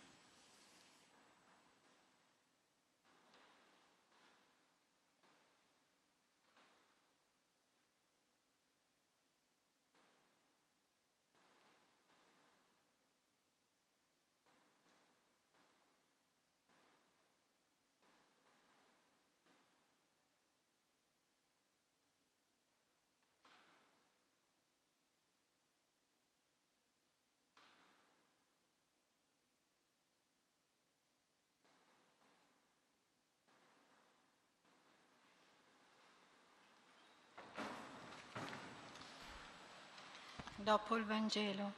Dopo il Vangelo.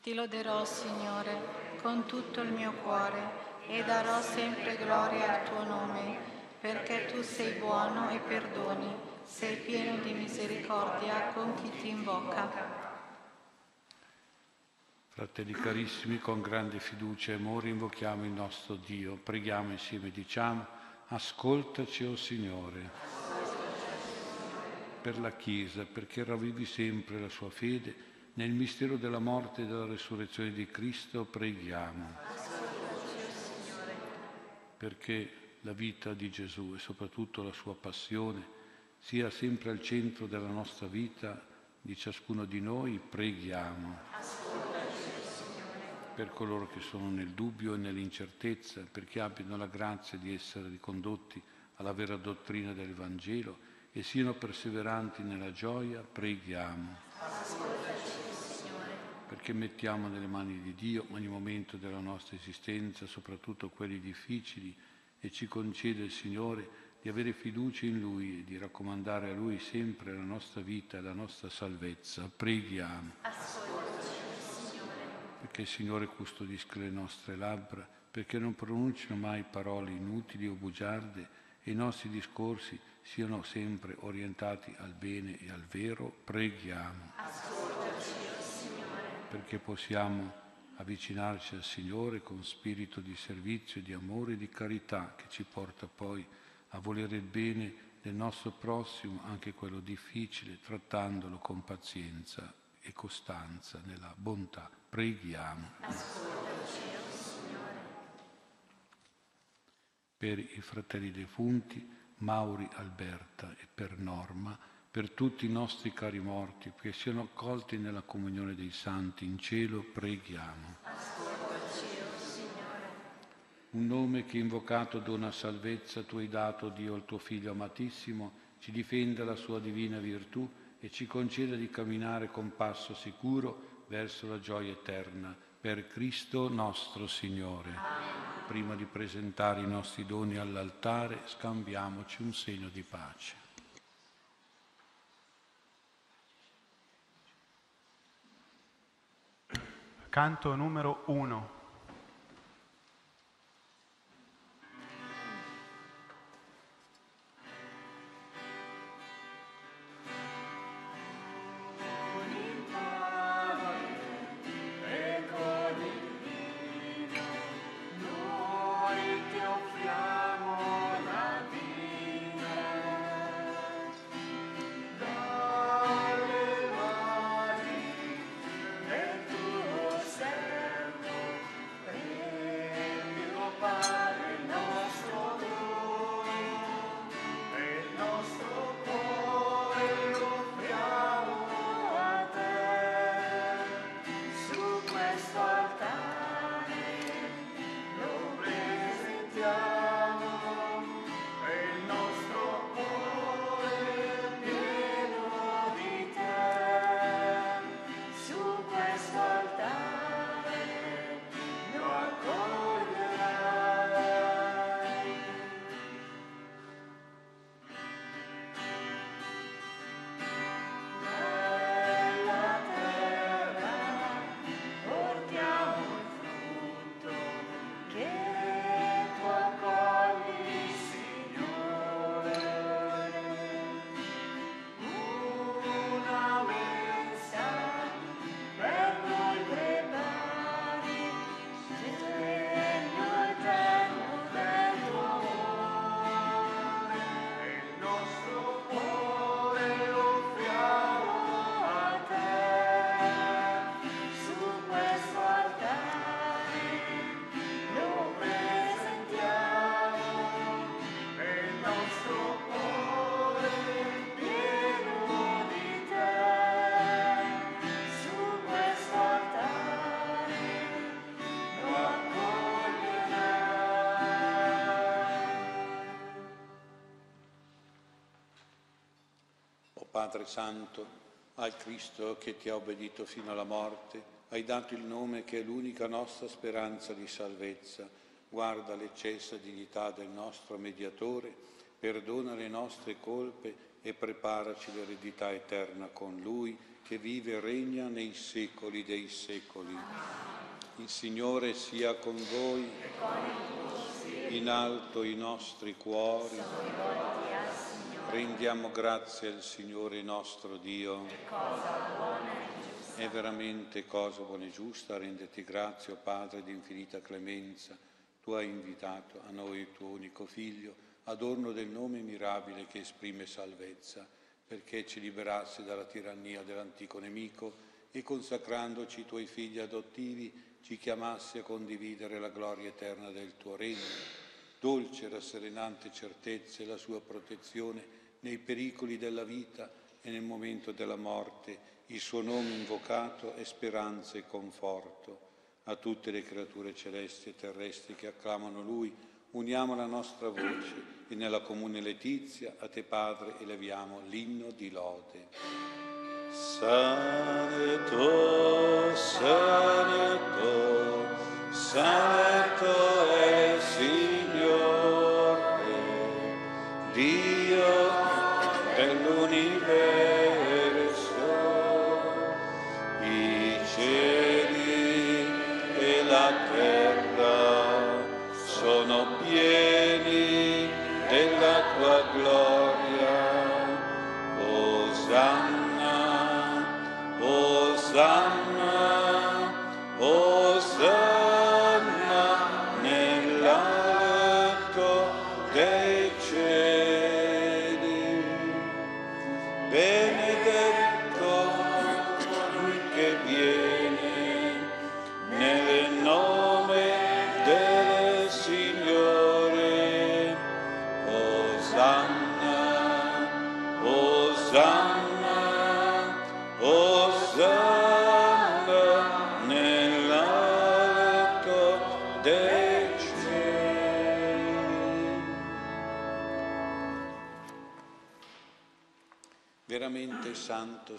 Ti loderò, Signore, con tutto il mio cuore e darò sempre gloria al tuo nome, perché tu sei buono e perdoni, sei pieno di misericordia con chi ti invoca. Fratelli carissimi, con grande fiducia e amore invochiamo il nostro Dio. Preghiamo insieme, diciamo, ascoltaci, o oh Signore, per la Chiesa, perché ravvivi sempre la sua fede nel mistero della morte e della resurrezione di Cristo preghiamo. Perché la vita di Gesù e soprattutto la sua passione sia sempre al centro della nostra vita, di ciascuno di noi, preghiamo. Per coloro che sono nel dubbio e nell'incertezza, perché abbiano la grazia di essere ricondotti alla vera dottrina del Vangelo e siano perseveranti nella gioia, preghiamo perché mettiamo nelle mani di Dio ogni momento della nostra esistenza, soprattutto quelli difficili, e ci concede il Signore di avere fiducia in Lui e di raccomandare a Lui sempre la nostra vita e la nostra salvezza. Preghiamo. Perché il Signore custodisca le nostre labbra, perché non pronunciano mai parole inutili o bugiarde e i nostri discorsi siano sempre orientati al bene e al vero. Preghiamo. Ascoltaci perché possiamo avvicinarci al Signore con spirito di servizio, di amore e di carità che ci porta poi a volere il bene del nostro prossimo, anche quello difficile, trattandolo con pazienza e costanza nella bontà. Preghiamo. Per i fratelli defunti, Mauri Alberta e per Norma, per tutti i nostri cari morti, che siano accolti nella comunione dei santi in cielo, preghiamo. Un nome che invocato dona salvezza, tu hai dato, Dio, il tuo Figlio amatissimo, ci difenda la sua divina virtù e ci conceda di camminare con passo sicuro verso la gioia eterna. Per Cristo nostro Signore. Prima di presentare i nostri doni all'altare, scambiamoci un segno di pace. Canto numero 1. Padre Santo, al Cristo che ti ha obbedito fino alla morte, hai dato il nome che è l'unica nostra speranza di salvezza. Guarda l'eccessa dignità del nostro mediatore, perdona le nostre colpe e preparaci l'eredità eterna con Lui che vive e regna nei secoli dei secoli. Il Signore sia con voi, in alto i nostri cuori. Rendiamo grazie al Signore nostro Dio. È veramente cosa buona e giusta renderti grazie, o oh Padre di infinita clemenza. Tu hai invitato a noi il tuo unico Figlio adorno del nome mirabile che esprime salvezza, perché ci liberassi dalla tirannia dell'antico nemico e consacrandoci i tuoi figli adottivi ci chiamassi a condividere la gloria eterna del tuo regno. Dolce e rasserenante certezza e la sua protezione nei pericoli della vita e nel momento della morte, il suo nome invocato è speranza e conforto. A tutte le creature celesti e terrestri che acclamano Lui, uniamo la nostra voce e nella comune letizia a te Padre eleviamo l'inno di lode. Santo, Santo, Santo è santo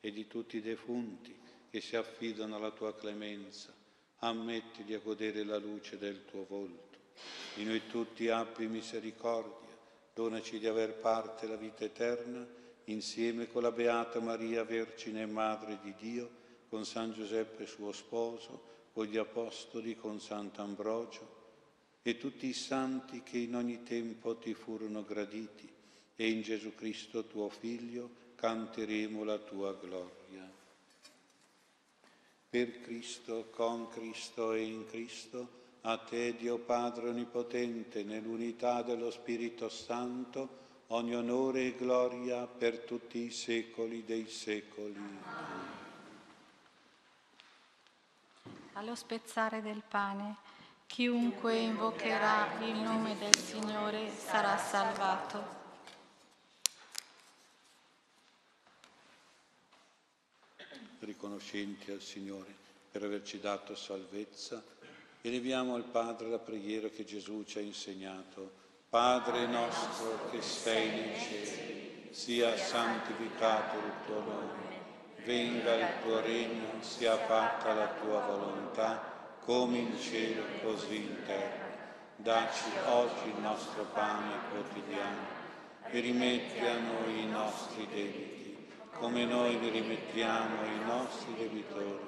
e di tutti i defunti che si affidano alla tua clemenza. Ammettili a godere la luce del tuo volto. Di noi tutti abbi misericordia, donaci di aver parte la vita eterna, insieme con la Beata Maria, Vergine e Madre di Dio, con San Giuseppe suo sposo, con gli Apostoli, con Sant'Ambrogio e tutti i santi che in ogni tempo ti furono graditi, e in Gesù Cristo tuo Figlio canteremo la tua gloria. Per Cristo, con Cristo e in Cristo, a te Dio Padre Onnipotente, nell'unità dello Spirito Santo, ogni onore e gloria per tutti i secoli dei secoli. Allo spezzare del pane, chiunque invocherà il nome del Signore sarà salvato. Riconoscenti al Signore per averci dato salvezza, eleviamo al Padre la preghiera che Gesù ci ha insegnato. Padre nostro che sei nei cieli, sia santificato il tuo nome venga il tuo regno, sia fatta la tua volontà, come in cielo così in terra. Dacci oggi il nostro pane quotidiano e rimetti a noi i nostri debiti, come noi li rimettiamo ai nostri debitori,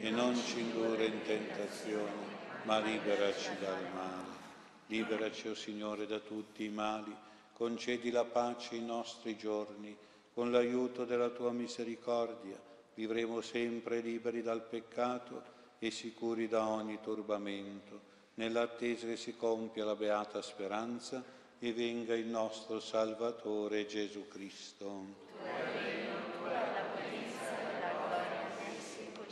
e non ci indurre in tentazione, ma liberaci dal male. Liberaci, o oh Signore, da tutti i mali, concedi la pace ai nostri giorni, con l'aiuto della tua misericordia vivremo sempre liberi dal peccato e sicuri da ogni turbamento, nell'attesa che si compia la beata speranza e venga il nostro Salvatore Gesù Cristo.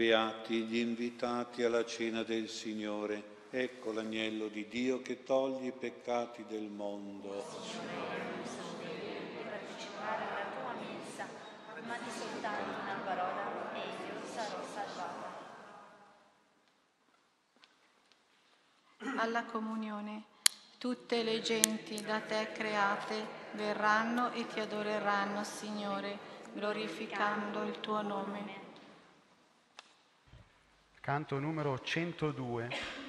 Beati gli invitati alla cena del Signore. Ecco l'agnello di Dio che toglie i peccati del mondo. Signore, non sono degno di partecipare alla tua messa, ma di soltanto una parola e io sarò salvata. Alla comunione, tutte le genti da te create verranno e ti adoreranno, Signore, glorificando il tuo nome. Canto numero 102.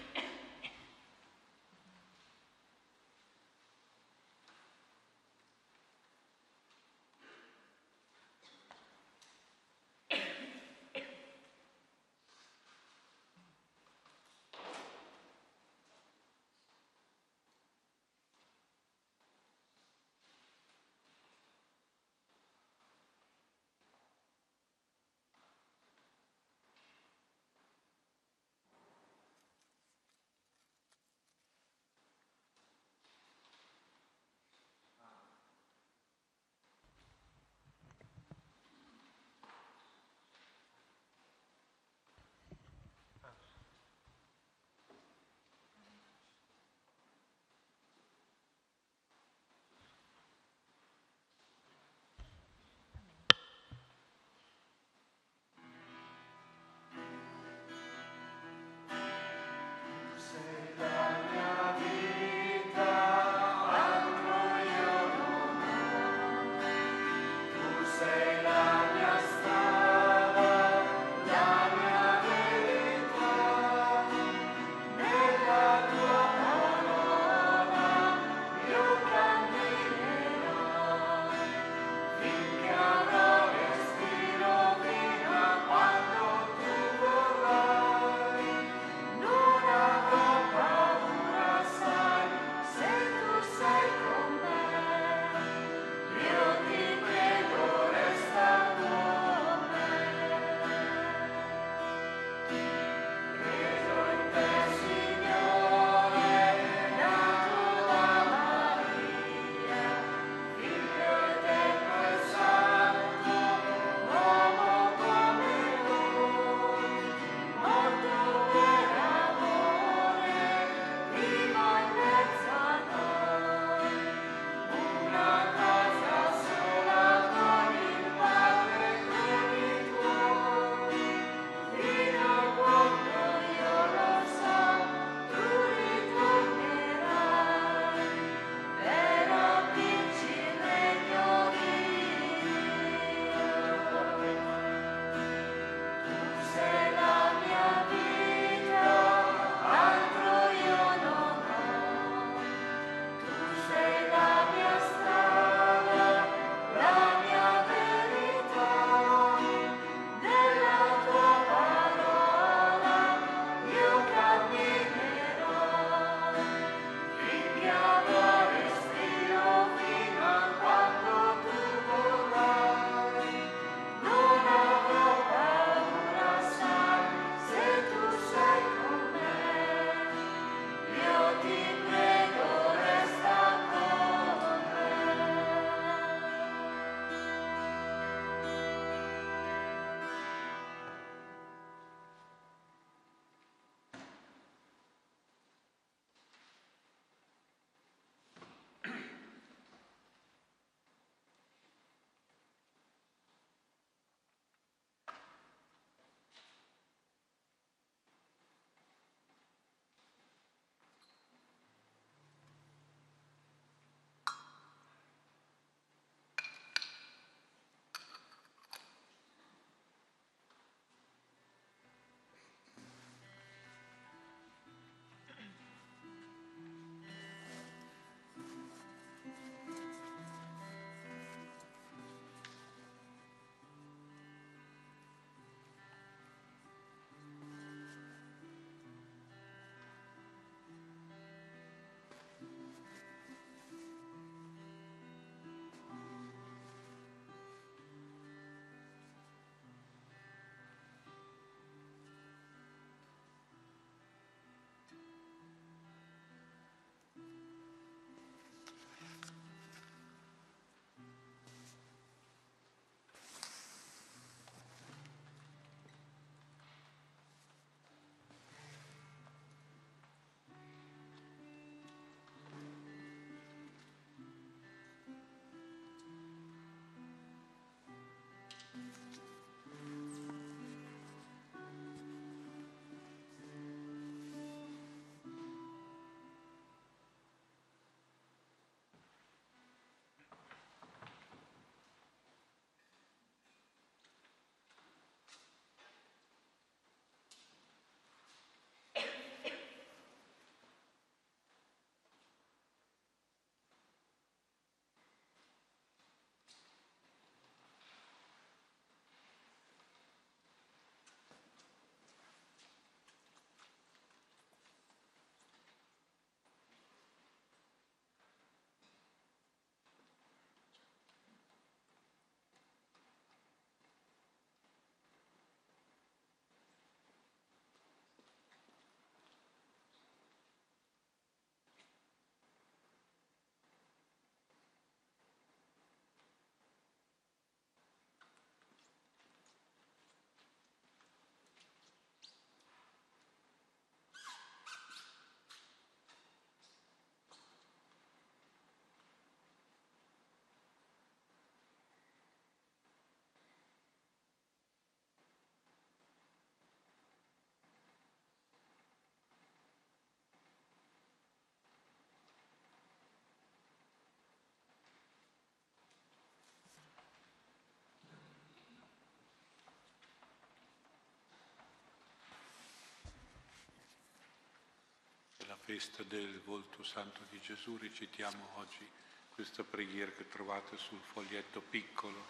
Festa del volto santo di Gesù, recitiamo oggi questa preghiera che trovate sul foglietto piccolo.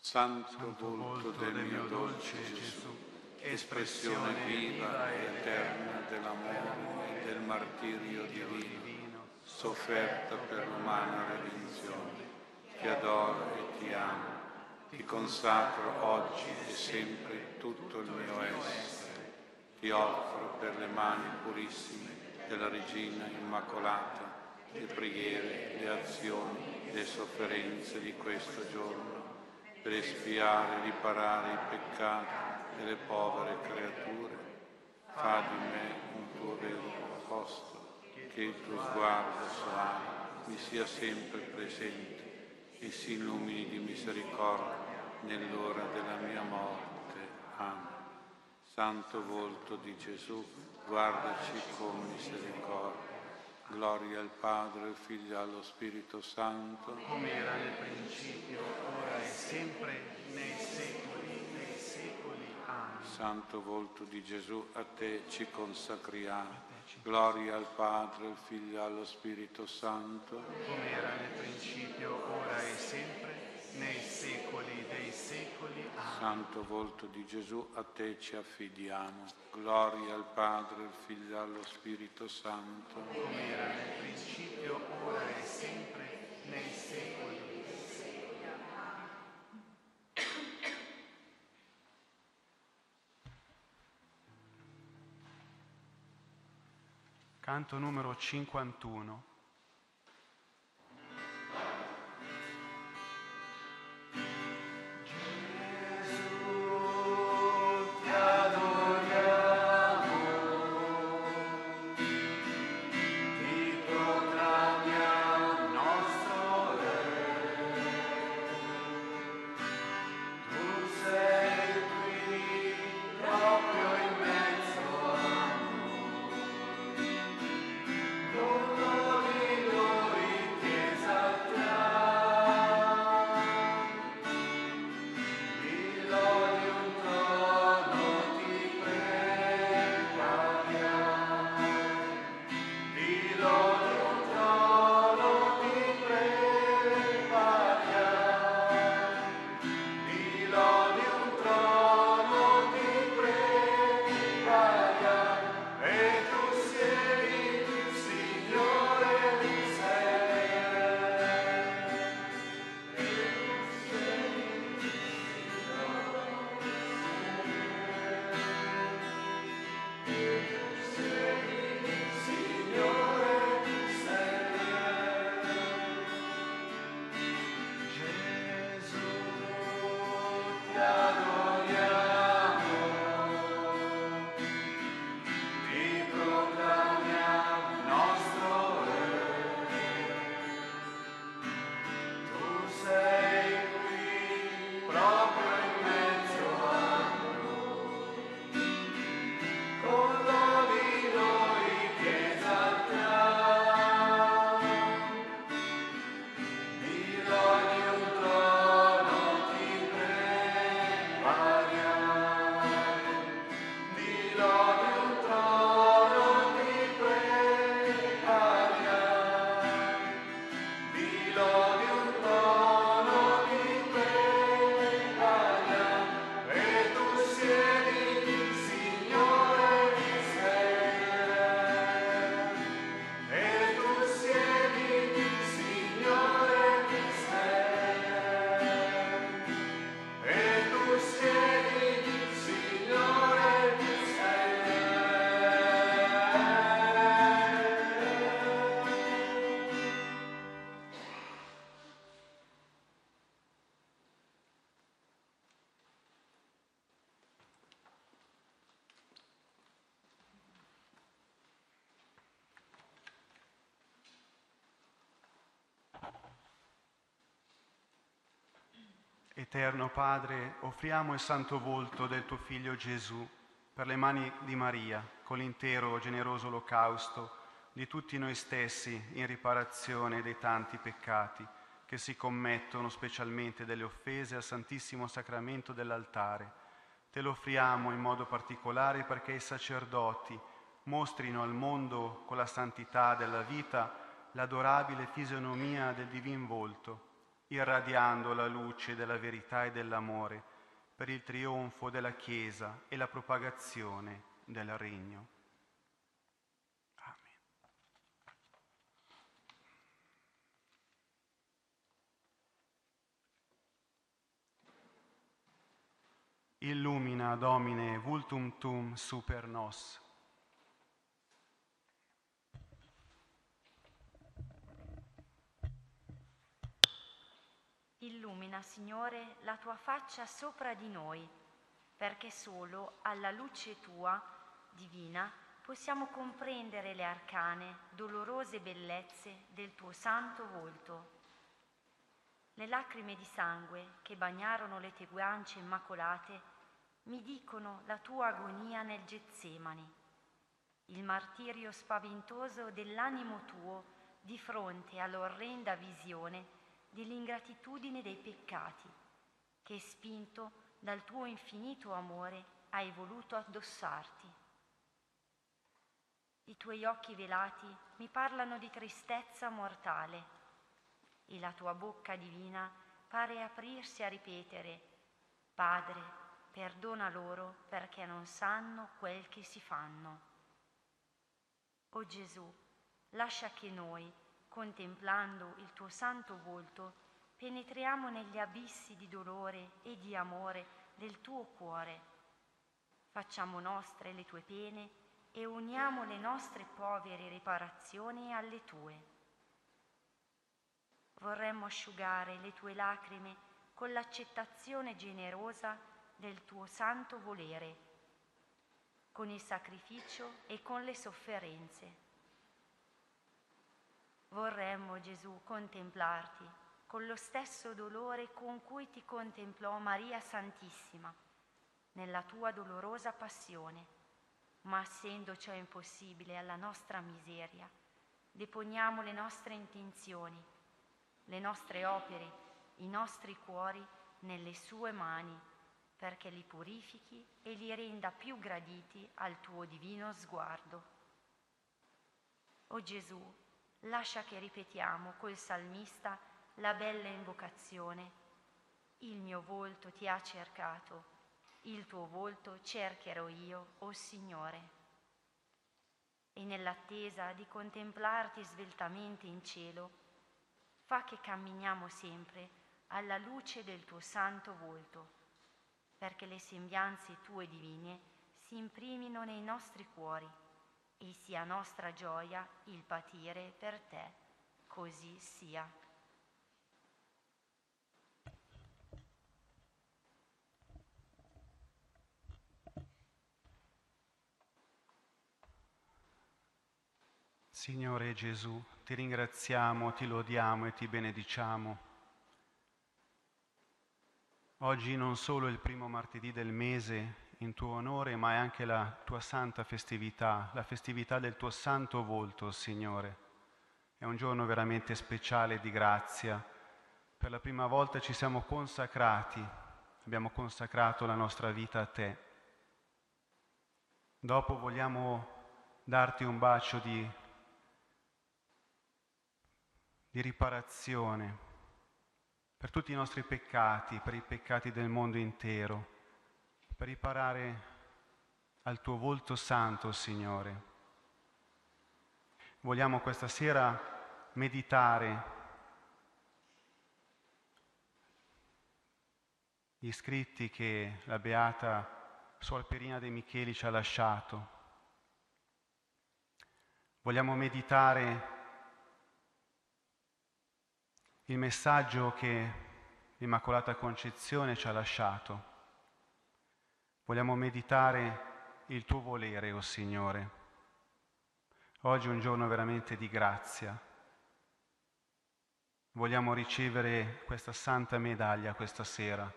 Santo volto del mio dolce Gesù, espressione viva e eterna dell'amore e del martirio divino, sofferta per l'umana redenzione, ti adoro e ti amo, ti consacro oggi e sempre tutto il mio essere, ti offro per le mani purissime della Regina Immacolata le preghiere, le azioni, le sofferenze di questo giorno per espiare e riparare i peccati delle povere creature. Fa di me un tuo vero apostolo, che il tuo sguardo soave mi sia sempre presente e si illumini di misericordia nell'ora della mia morte. Amen. Santo volto di Gesù, guardaci con misericordia. Gloria al Padre, al Figlio e allo Spirito Santo. come era nel principio, ora e sempre, nei secoli dei secoli. Amen. Santo volto di Gesù, a te ci consacriamo. Gloria al Padre, al Figlio e allo Spirito Santo. come era nel principio, ora e sempre, nei secoli secoli. Amen. Santo volto di Gesù, a te ci affidiamo. Gloria al Padre, al Figlio e allo Spirito Santo. come era nel principio, ora e sempre, nei secoli dei secoli. Canto numero 51. Eterno Padre, offriamo il santo volto del tuo Figlio Gesù per le mani di Maria, con l'intero generoso olocausto di tutti noi stessi in riparazione dei tanti peccati, che si commettono specialmente delle offese al Santissimo Sacramento dell'altare. Te lo offriamo in modo particolare perché i sacerdoti mostrino al mondo con la santità della vita l'adorabile fisionomia del divin volto, irradiando la luce della verità e dell'amore per il trionfo della Chiesa e la propagazione del Regno. Amen. Illumina, Domine, vultum tum super nos. Illumina, Signore, la tua faccia sopra di noi, perché solo alla luce tua, divina, possiamo comprendere le arcane, dolorose bellezze del tuo santo volto. Le lacrime di sangue che bagnarono le tue guance immacolate mi dicono la tua agonia nel Getsemani, il martirio spaventoso dell'animo tuo di fronte all'orrenda visione dell'ingratitudine dei peccati, che spinto dal tuo infinito amore hai voluto addossarti. I tuoi occhi velati mi parlano di tristezza mortale e la tua bocca divina pare aprirsi a ripetere, Padre, perdona loro perché non sanno quel che si fanno. O Gesù, lascia che noi, contemplando il tuo santo volto, penetriamo negli abissi di dolore e di amore del tuo cuore. Facciamo nostre le tue pene e uniamo le nostre povere riparazioni alle tue. Vorremmo asciugare le tue lacrime con l'accettazione generosa del tuo santo volere, con il sacrificio e con le sofferenze Vorremmo, Gesù, contemplarti con lo stesso dolore con cui ti contemplò Maria Santissima nella tua dolorosa passione, ma essendo ciò impossibile alla nostra miseria, deponiamo le nostre intenzioni, le nostre opere, i nostri cuori nelle sue mani, perché li purifichi e li renda più graditi al tuo divino sguardo. O Gesù, lascia che ripetiamo col salmista la bella invocazione. Il mio volto ti ha cercato, il tuo volto cercherò io, o oh Signore. E nell'attesa di contemplarti sveltamente in cielo, fa che camminiamo sempre alla luce del tuo santo volto, perché le sembianze tue divine si imprimino nei nostri cuori e sia nostra gioia il patire per te, così sia. Signore Gesù, ti ringraziamo, ti lodiamo e ti benediciamo. Oggi non solo il primo martedì del mese in tuo onore, ma è anche la tua santa festività, la festività del tuo santo volto, Signore. È un giorno veramente speciale di grazia. Per la prima volta ci siamo consacrati, abbiamo consacrato la nostra vita a te. Dopo vogliamo darti un bacio di, di riparazione per tutti i nostri peccati, per i peccati del mondo intero per riparare al tuo volto santo, Signore. Vogliamo questa sera meditare gli scritti che la beata Suor Perina De Micheli ci ha lasciato. Vogliamo meditare il messaggio che l'Immacolata Concezione ci ha lasciato. Vogliamo meditare il tuo volere, o oh Signore. Oggi è un giorno veramente di grazia. Vogliamo ricevere questa santa medaglia questa sera.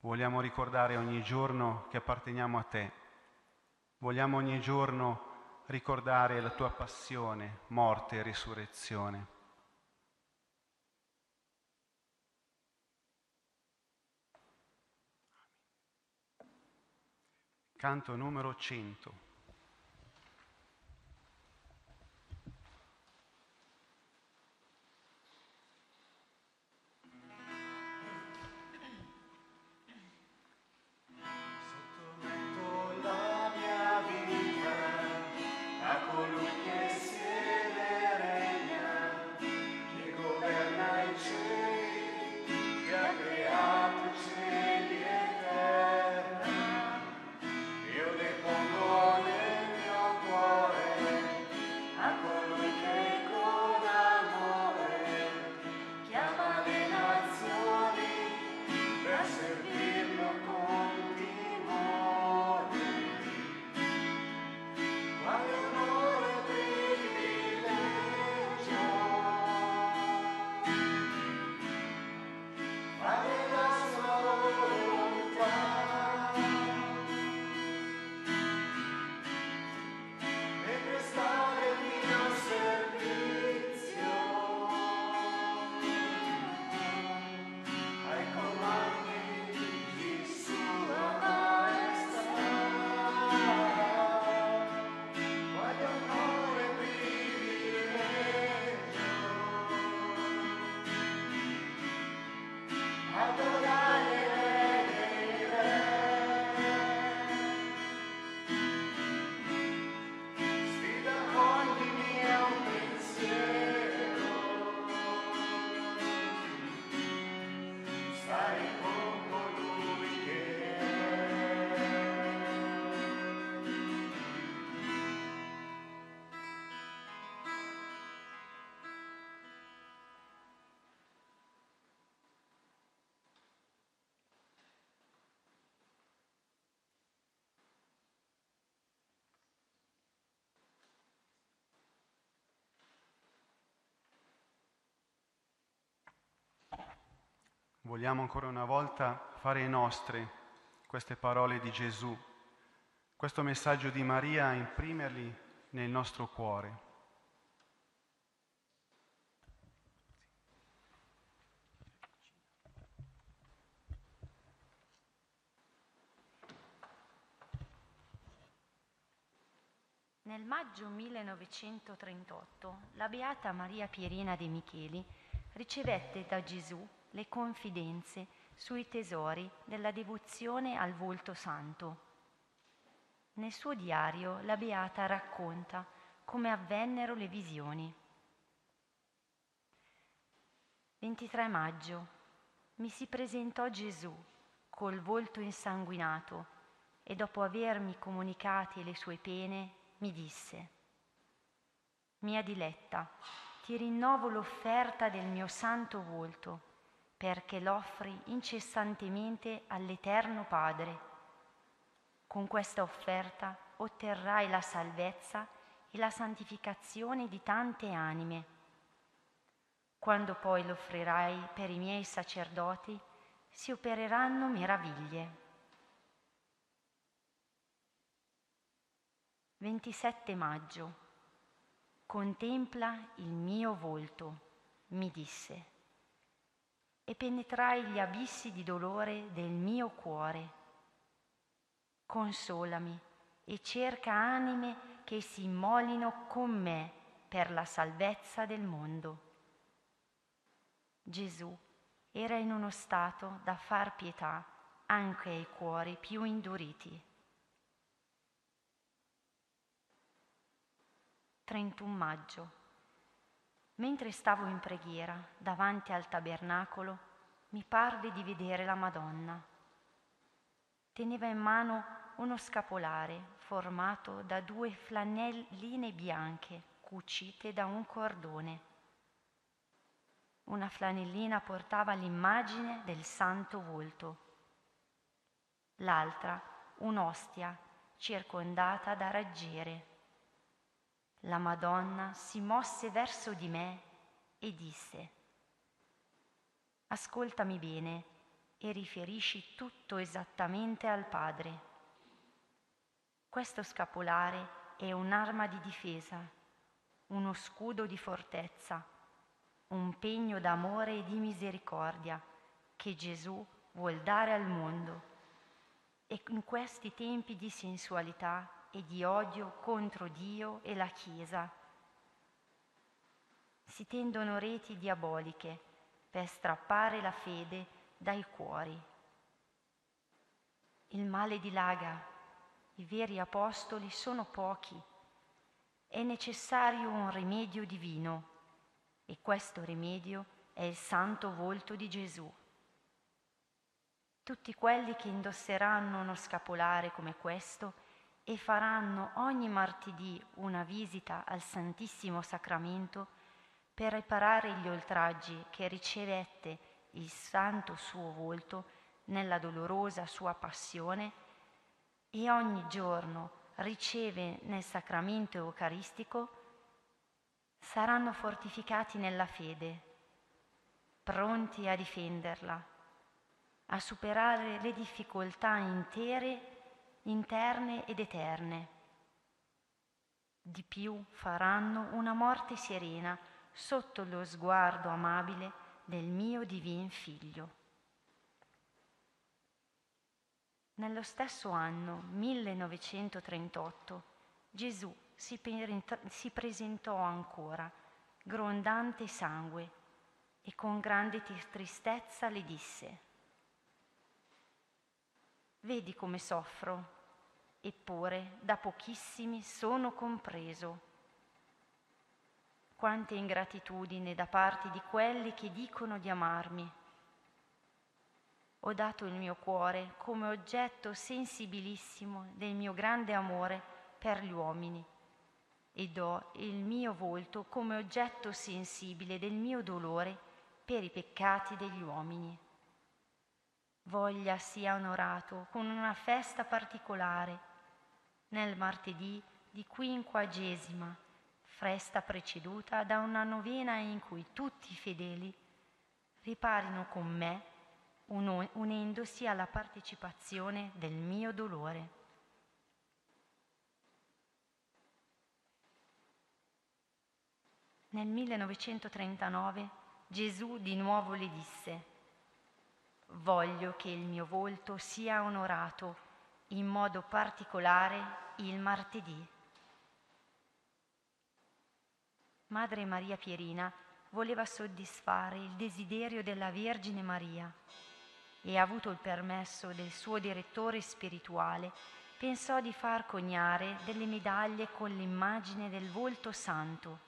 Vogliamo ricordare ogni giorno che apparteniamo a te. Vogliamo ogni giorno ricordare la tua passione, morte e risurrezione. Canto numero 100. Vogliamo ancora una volta fare nostre queste parole di Gesù, questo messaggio di Maria, imprimerli nel nostro cuore. Nel maggio 1938 la Beata Maria Pierina de Micheli ricevette da Gesù le confidenze sui tesori della devozione al volto santo. Nel suo diario la Beata racconta come avvennero le visioni. 23 maggio mi si presentò Gesù col volto insanguinato e dopo avermi comunicate le sue pene mi disse, Mia diletta, ti rinnovo l'offerta del mio santo volto perché l'offri incessantemente all'Eterno Padre. Con questa offerta otterrai la salvezza e la santificazione di tante anime. Quando poi l'offrirai per i miei sacerdoti, si opereranno meraviglie. 27 maggio. Contempla il mio volto, mi disse e penetrai gli abissi di dolore del mio cuore. Consolami e cerca anime che si immolino con me per la salvezza del mondo. Gesù era in uno stato da far pietà anche ai cuori più induriti. 31 maggio Mentre stavo in preghiera davanti al tabernacolo, mi parve di vedere la Madonna. Teneva in mano uno scapolare formato da due flanelline bianche cucite da un cordone. Una flanellina portava l'immagine del santo volto, l'altra un'ostia circondata da raggiere. La Madonna si mosse verso di me e disse, Ascoltami bene e riferisci tutto esattamente al Padre. Questo scapolare è un'arma di difesa, uno scudo di fortezza, un pegno d'amore e di misericordia che Gesù vuol dare al mondo. E in questi tempi di sensualità e di odio contro Dio e la Chiesa si tendono reti diaboliche per strappare la fede dai cuori. Il male dilaga, i veri apostoli sono pochi, è necessario un rimedio divino e questo rimedio è il santo volto di Gesù. Tutti quelli che indosseranno uno scapolare come questo e faranno ogni martedì una visita al Santissimo Sacramento per riparare gli oltraggi che ricevette il santo suo volto nella dolorosa sua passione e ogni giorno riceve nel sacramento eucaristico, saranno fortificati nella fede, pronti a difenderla, a superare le difficoltà intere, interne ed eterne. Di più faranno una morte serena sotto lo sguardo amabile del mio divin figlio. Nello stesso anno 1938 Gesù si, si presentò ancora, grondante sangue, e con grande tristezza le disse, Vedi come soffro, eppure da pochissimi sono compreso. Quante ingratitudine da parte di quelli che dicono di amarmi ho dato il mio cuore come oggetto sensibilissimo del mio grande amore per gli uomini e do il mio volto come oggetto sensibile del mio dolore per i peccati degli uomini. Voglia sia onorato con una festa particolare nel martedì di quinquagesima, festa preceduta da una novena in cui tutti i fedeli riparino con me unendosi alla partecipazione del mio dolore. Nel 1939 Gesù di nuovo le disse, voglio che il mio volto sia onorato in modo particolare il martedì. Madre Maria Pierina voleva soddisfare il desiderio della Vergine Maria e avuto il permesso del suo direttore spirituale, pensò di far coniare delle medaglie con l'immagine del volto santo,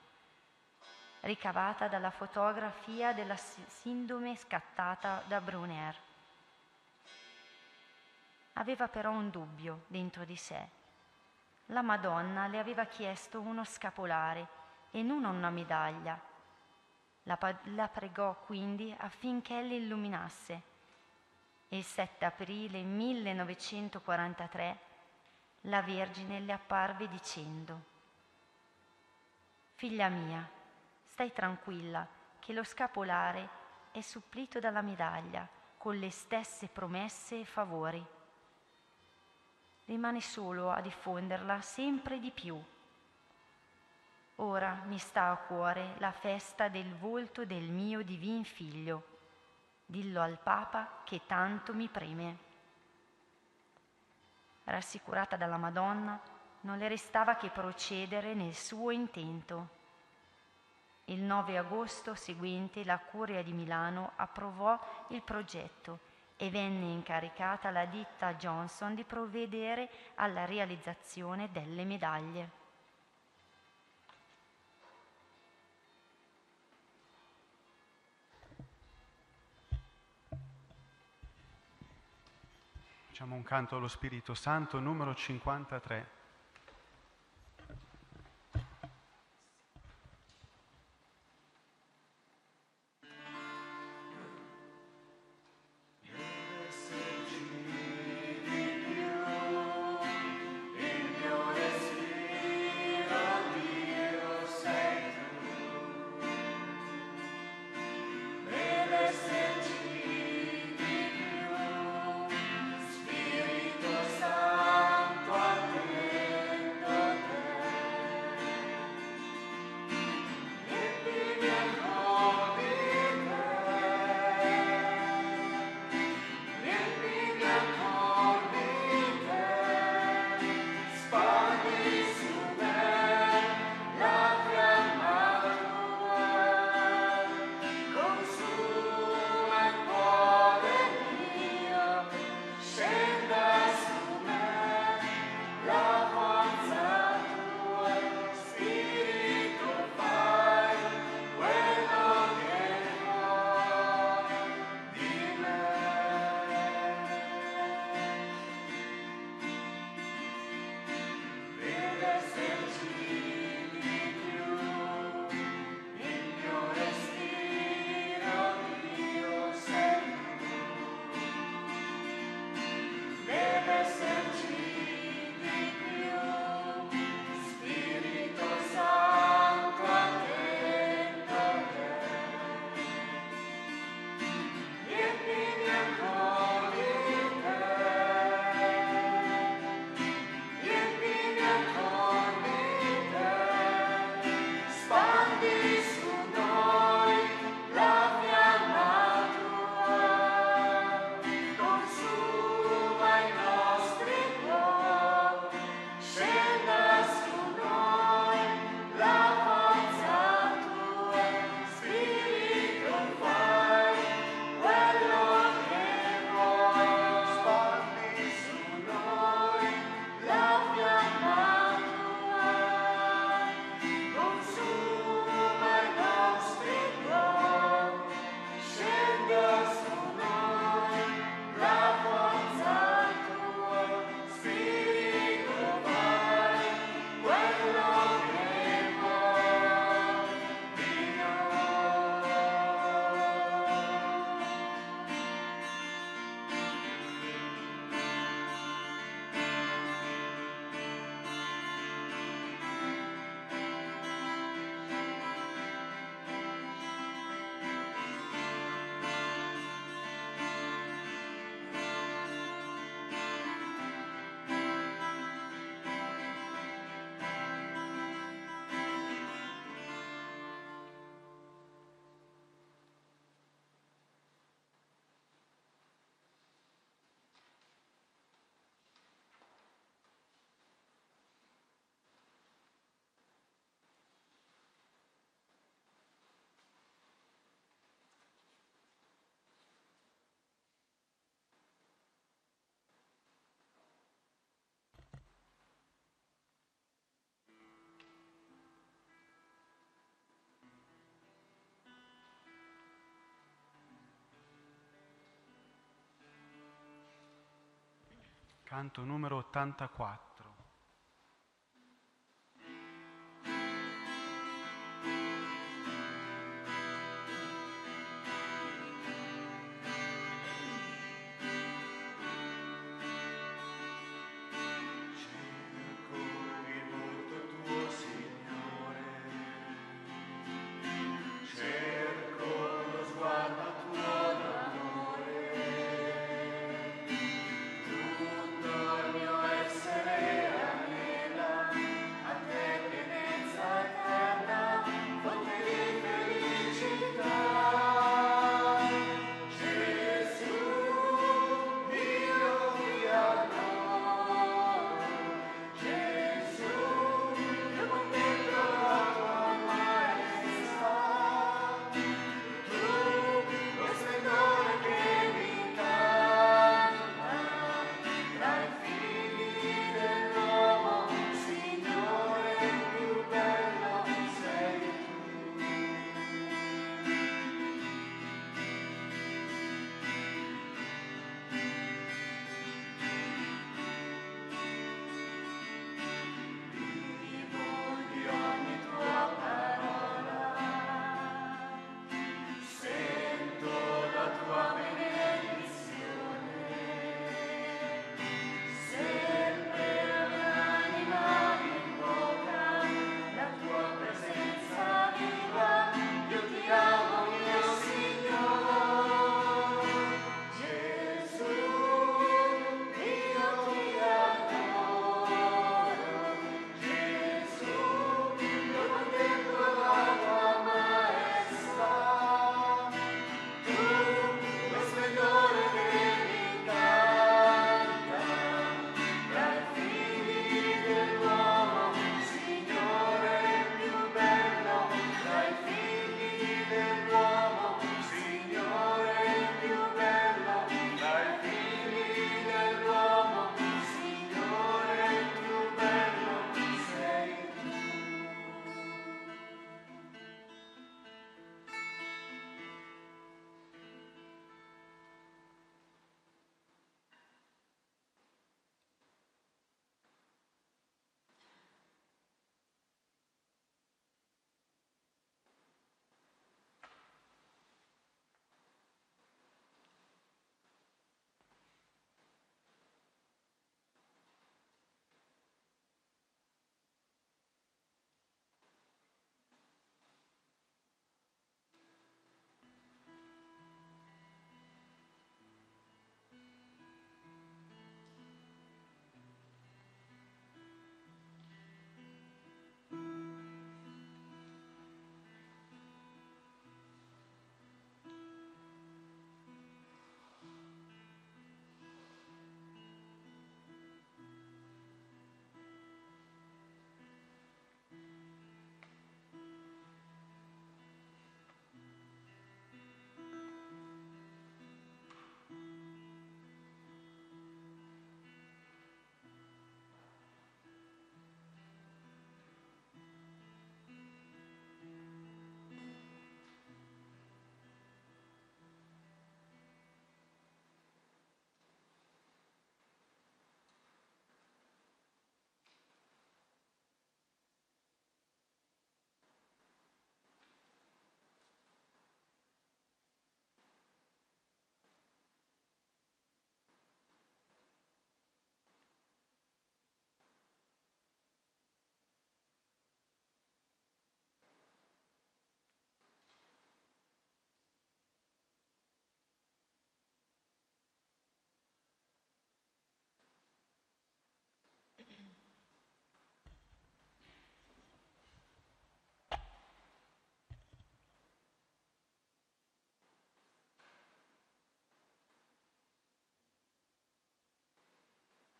ricavata dalla fotografia della sindome scattata da Brunner. Aveva però un dubbio dentro di sé. La Madonna le aveva chiesto uno scapolare e non una medaglia. La, la pregò quindi affinché le illuminasse il 7 aprile 1943 la Vergine le apparve dicendo, Figlia mia, stai tranquilla che lo scapolare è supplito dalla medaglia con le stesse promesse e favori. Rimane solo a diffonderla sempre di più. Ora mi sta a cuore la festa del volto del mio divin figlio dillo al Papa che tanto mi preme. Rassicurata dalla Madonna, non le restava che procedere nel suo intento. Il 9 agosto seguente la Curia di Milano approvò il progetto e venne incaricata la ditta Johnson di provvedere alla realizzazione delle medaglie. Facciamo un canto allo Spirito Santo numero 53. Canto numero 84.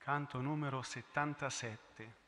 Canto numero 77.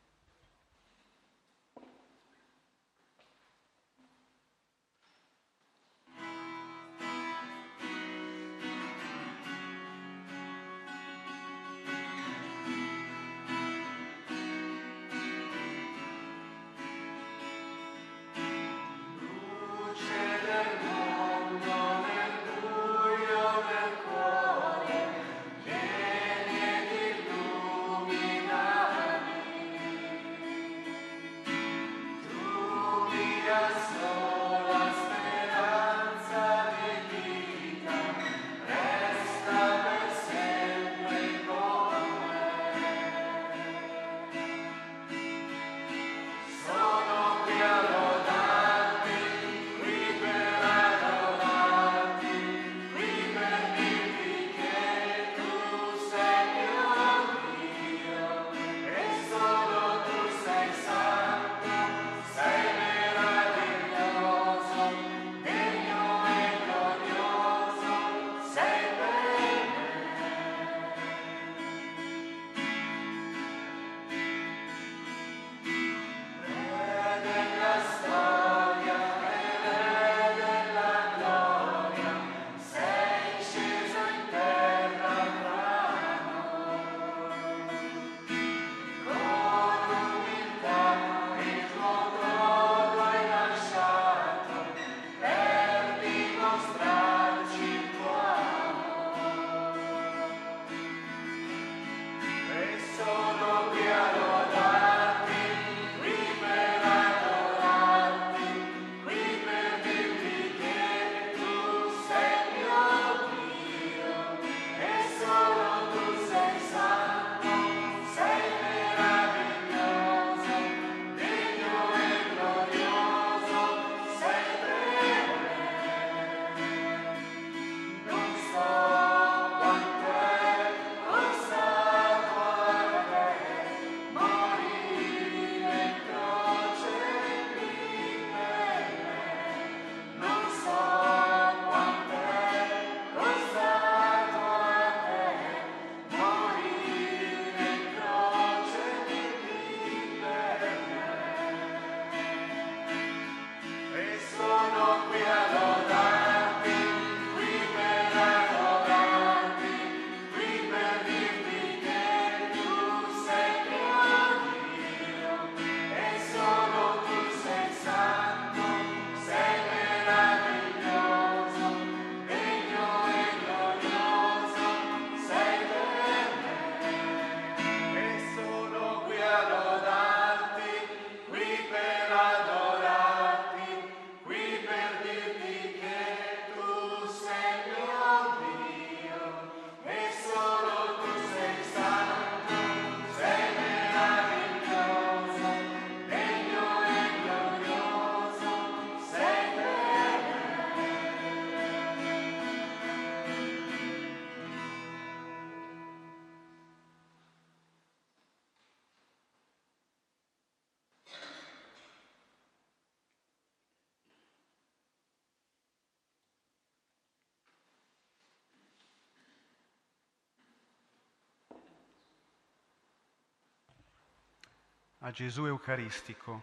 A Gesù Eucaristico,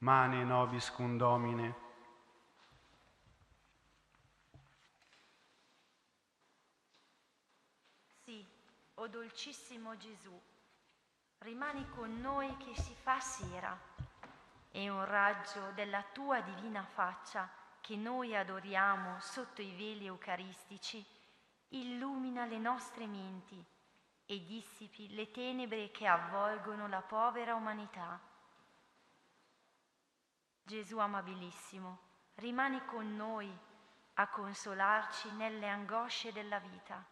mane nobis cum Domine, Sì, o dolcissimo Gesù, rimani con noi che si fa sera. E un raggio della tua divina faccia che noi adoriamo sotto i veli eucaristici. Illumina le nostre menti e dissipi le tenebre che avvolgono la povera umanità. Gesù amabilissimo, rimani con noi a consolarci nelle angosce della vita,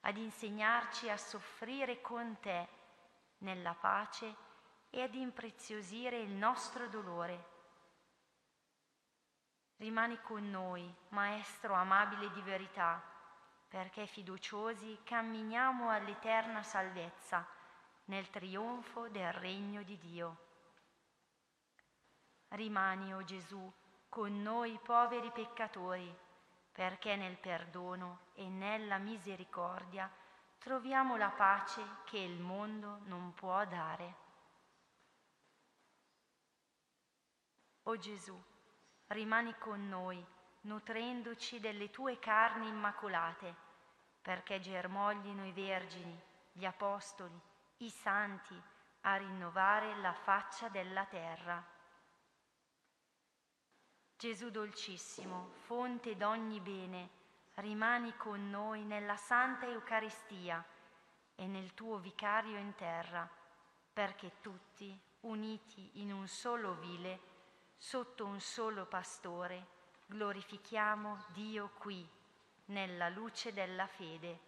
ad insegnarci a soffrire con te nella pace e ad impreziosire il nostro dolore. Rimani con noi, Maestro amabile di verità, perché fiduciosi camminiamo all'eterna salvezza nel trionfo del regno di Dio. Rimani, o oh Gesù, con noi poveri peccatori, perché nel perdono e nella misericordia troviamo la pace che il mondo non può dare. O oh Gesù, rimani con noi, nutrendoci delle tue carni immacolate, perché germoglino i vergini, gli apostoli, i santi, a rinnovare la faccia della terra. Gesù dolcissimo, fonte d'ogni bene, rimani con noi nella Santa Eucaristia e nel tuo vicario in terra, perché tutti, uniti in un solo vile, sotto un solo pastore, glorifichiamo Dio qui, nella luce della fede,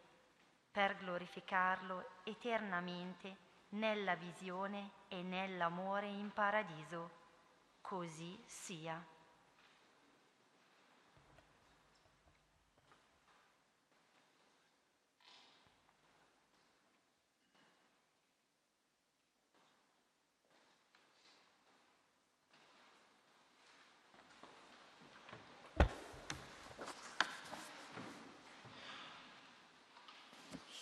per glorificarlo eternamente nella visione e nell'amore in paradiso. Così sia.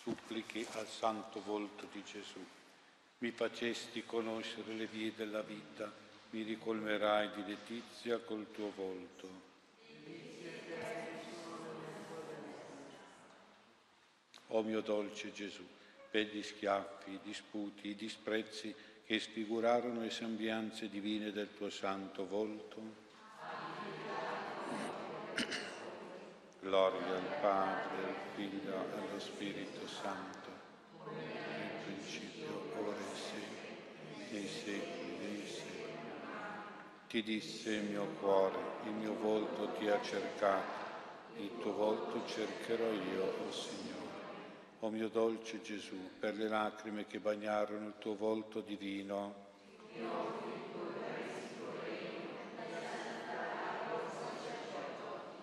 Suppliche al santo volto di Gesù. Mi facesti conoscere le vie della vita, mi ricolmerai di letizia col tuo volto. O mio dolce Gesù, per gli schiaffi, i disputi, i disprezzi che sfigurarono le sembianze divine del tuo santo volto, Gloria al Padre, al Figlio e allo Spirito Santo, nel principio, ora e sempre, nei secoli dei secoli. Ti disse il mio cuore, il mio volto ti ha cercato, il tuo volto cercherò io, o oh Signore. O mio dolce Gesù, per le lacrime che bagnarono il tuo volto divino,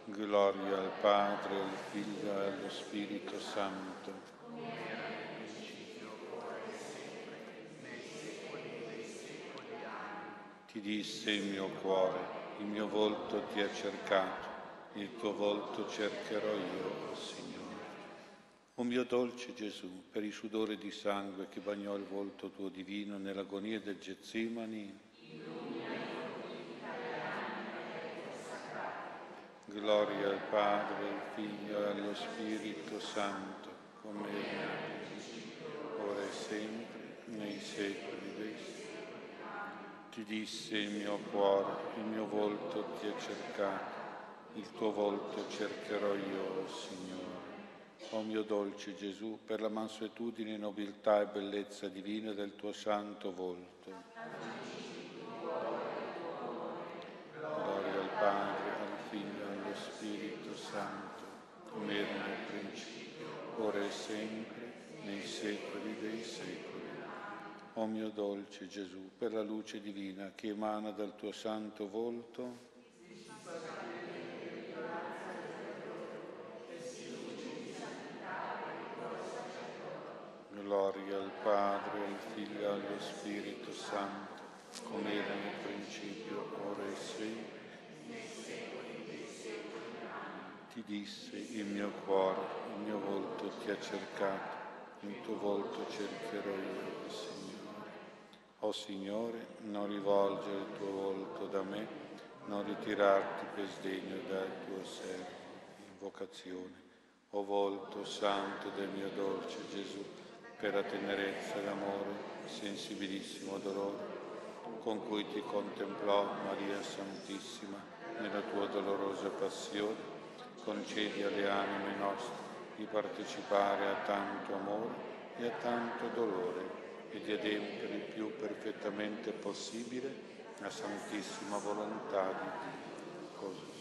Gloria al Padre, al Figlio e allo Spirito Santo. Ti disse il mio cuore, il mio volto ti ha cercato, il tuo volto cercherò io, oh Signore. O mio dolce Gesù, per il sudore di sangue che bagnò il volto tuo divino nell'agonia del Getsimani, Gloria al Padre, al Figlio e allo Spirito Santo, come era ora e sempre, nei secoli dei secoli. Ti disse il mio cuore, il mio volto ti ha cercato, il tuo volto cercherò io, Signore. O mio dolce Gesù, per la mansuetudine, nobiltà e bellezza divina del tuo santo volto. Gloria al Padre Santo, come era nel principio, ora e sempre, nei secoli dei secoli. O mio dolce Gesù, per la luce divina che emana dal tuo santo volto, Gloria al Padre, al Figlio e allo Spirito Santo, come era nel principio, ora e sempre ti disse il mio cuore, il mio volto ti ha cercato, il tuo volto cercherò io, Signore. O Signore, non rivolgere il tuo volto da me, non ritirarti per sdegno dal tuo servo. Invocazione. O volto santo del mio dolce Gesù, per la tenerezza e l'amore, sensibilissimo dolore, con cui ti contemplò Maria Santissima nella tua dolorosa passione, concedi alle anime nostre di partecipare a tanto amore e a tanto dolore e di adempiere il più perfettamente possibile la santissima volontà di Dio. Così.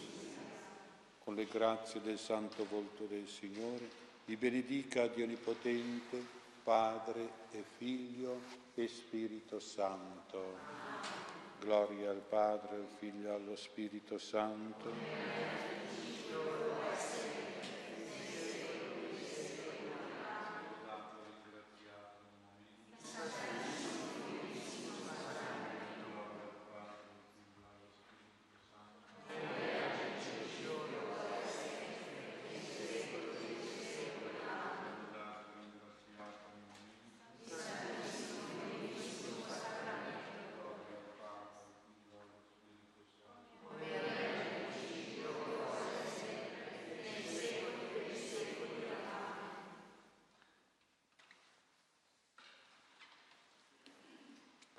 Con le grazie del santo volto del Signore, vi benedica Dio Onnipotente, Padre e Figlio e Spirito Santo. Gloria al Padre, al Figlio e allo Spirito Santo.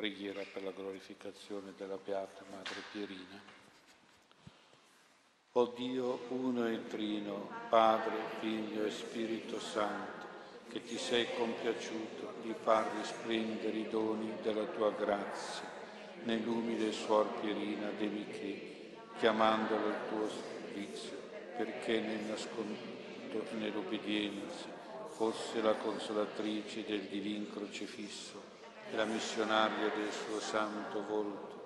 Preghiera per la glorificazione della Beata Madre Pierina. O Dio uno e trino, Padre, Figlio e Spirito Santo, che ti sei compiaciuto di far risplendere i doni della tua grazia nell'umile Suor Pierina De Micheli, chiamandola al tuo servizio, perché nel nascondo e nell'obbedienza fosse la consolatrice del divin crocifisso e la missionaria del suo santo volto,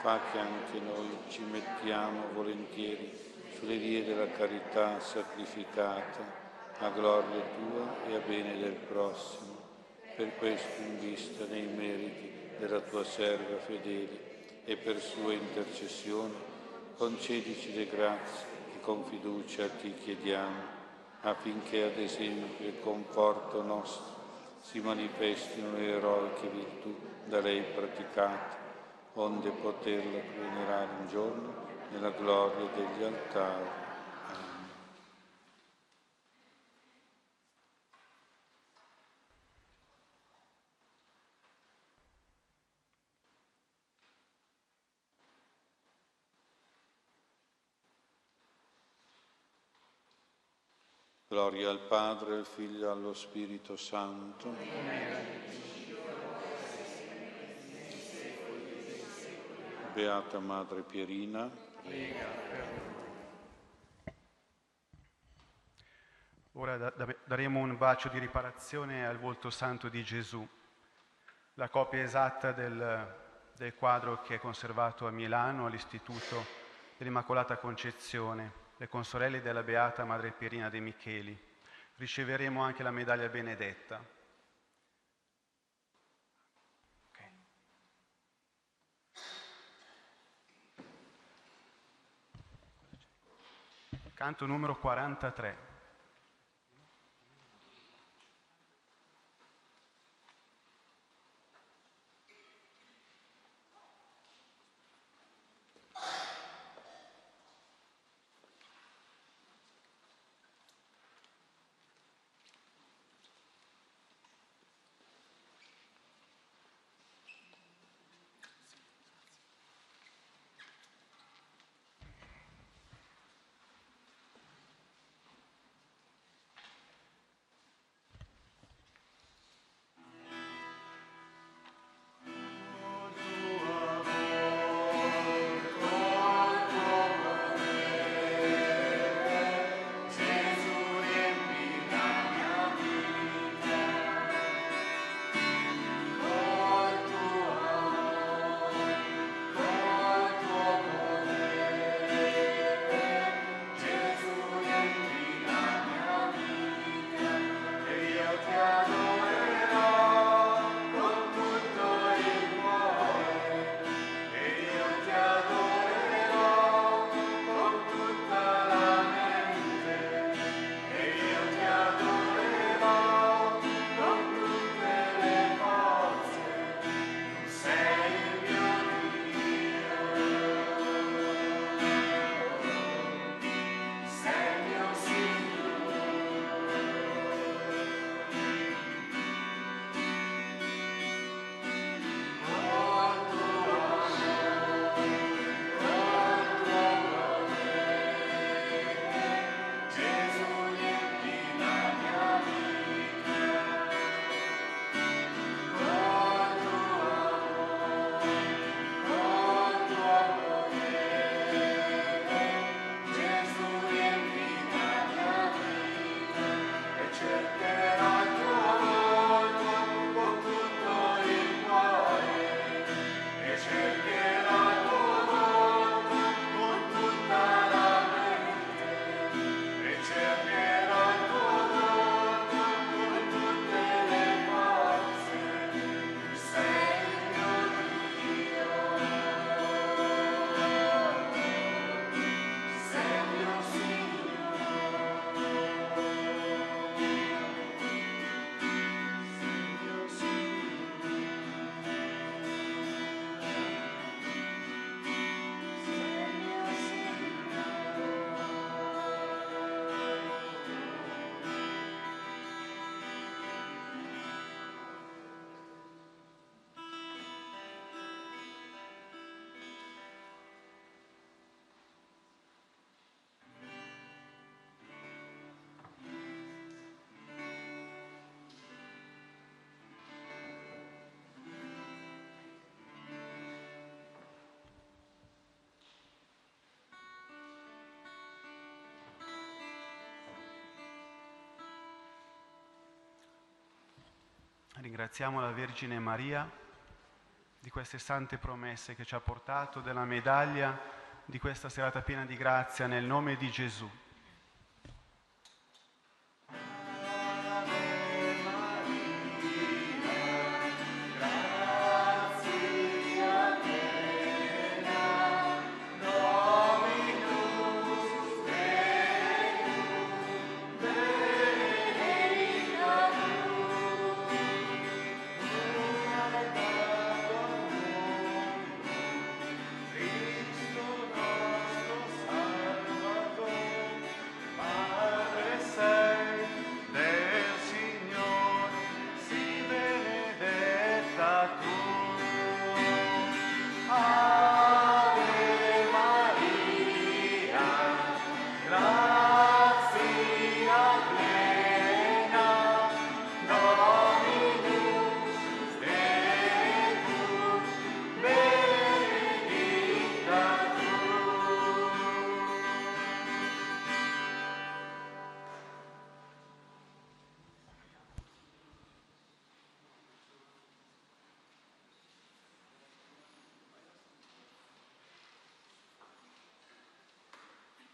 fa che anche noi ci mettiamo volentieri sulle vie della carità sacrificata a gloria tua e a bene del prossimo. Per questo in vista dei meriti della tua serva fedele e per sua intercessione, concedici le grazie che con fiducia ti chiediamo, affinché ad esempio e conforto nostro si manifestino le eroiche virtù da lei praticate, onde poterla venerare un giorno nella gloria degli altari. Gloria al Padre, al Figlio e allo Spirito Santo. Beata Madre Pierina. Ora daremo un bacio di riparazione al volto santo di Gesù, la copia esatta del, del quadro che è conservato a Milano all'Istituto dell'Immacolata Concezione le consorelle della Beata Madre Pierina De Micheli. Riceveremo anche la medaglia benedetta. Canto numero 43. Ringraziamo la Vergine Maria di queste sante promesse che ci ha portato, della medaglia di questa serata piena di grazia nel nome di Gesù.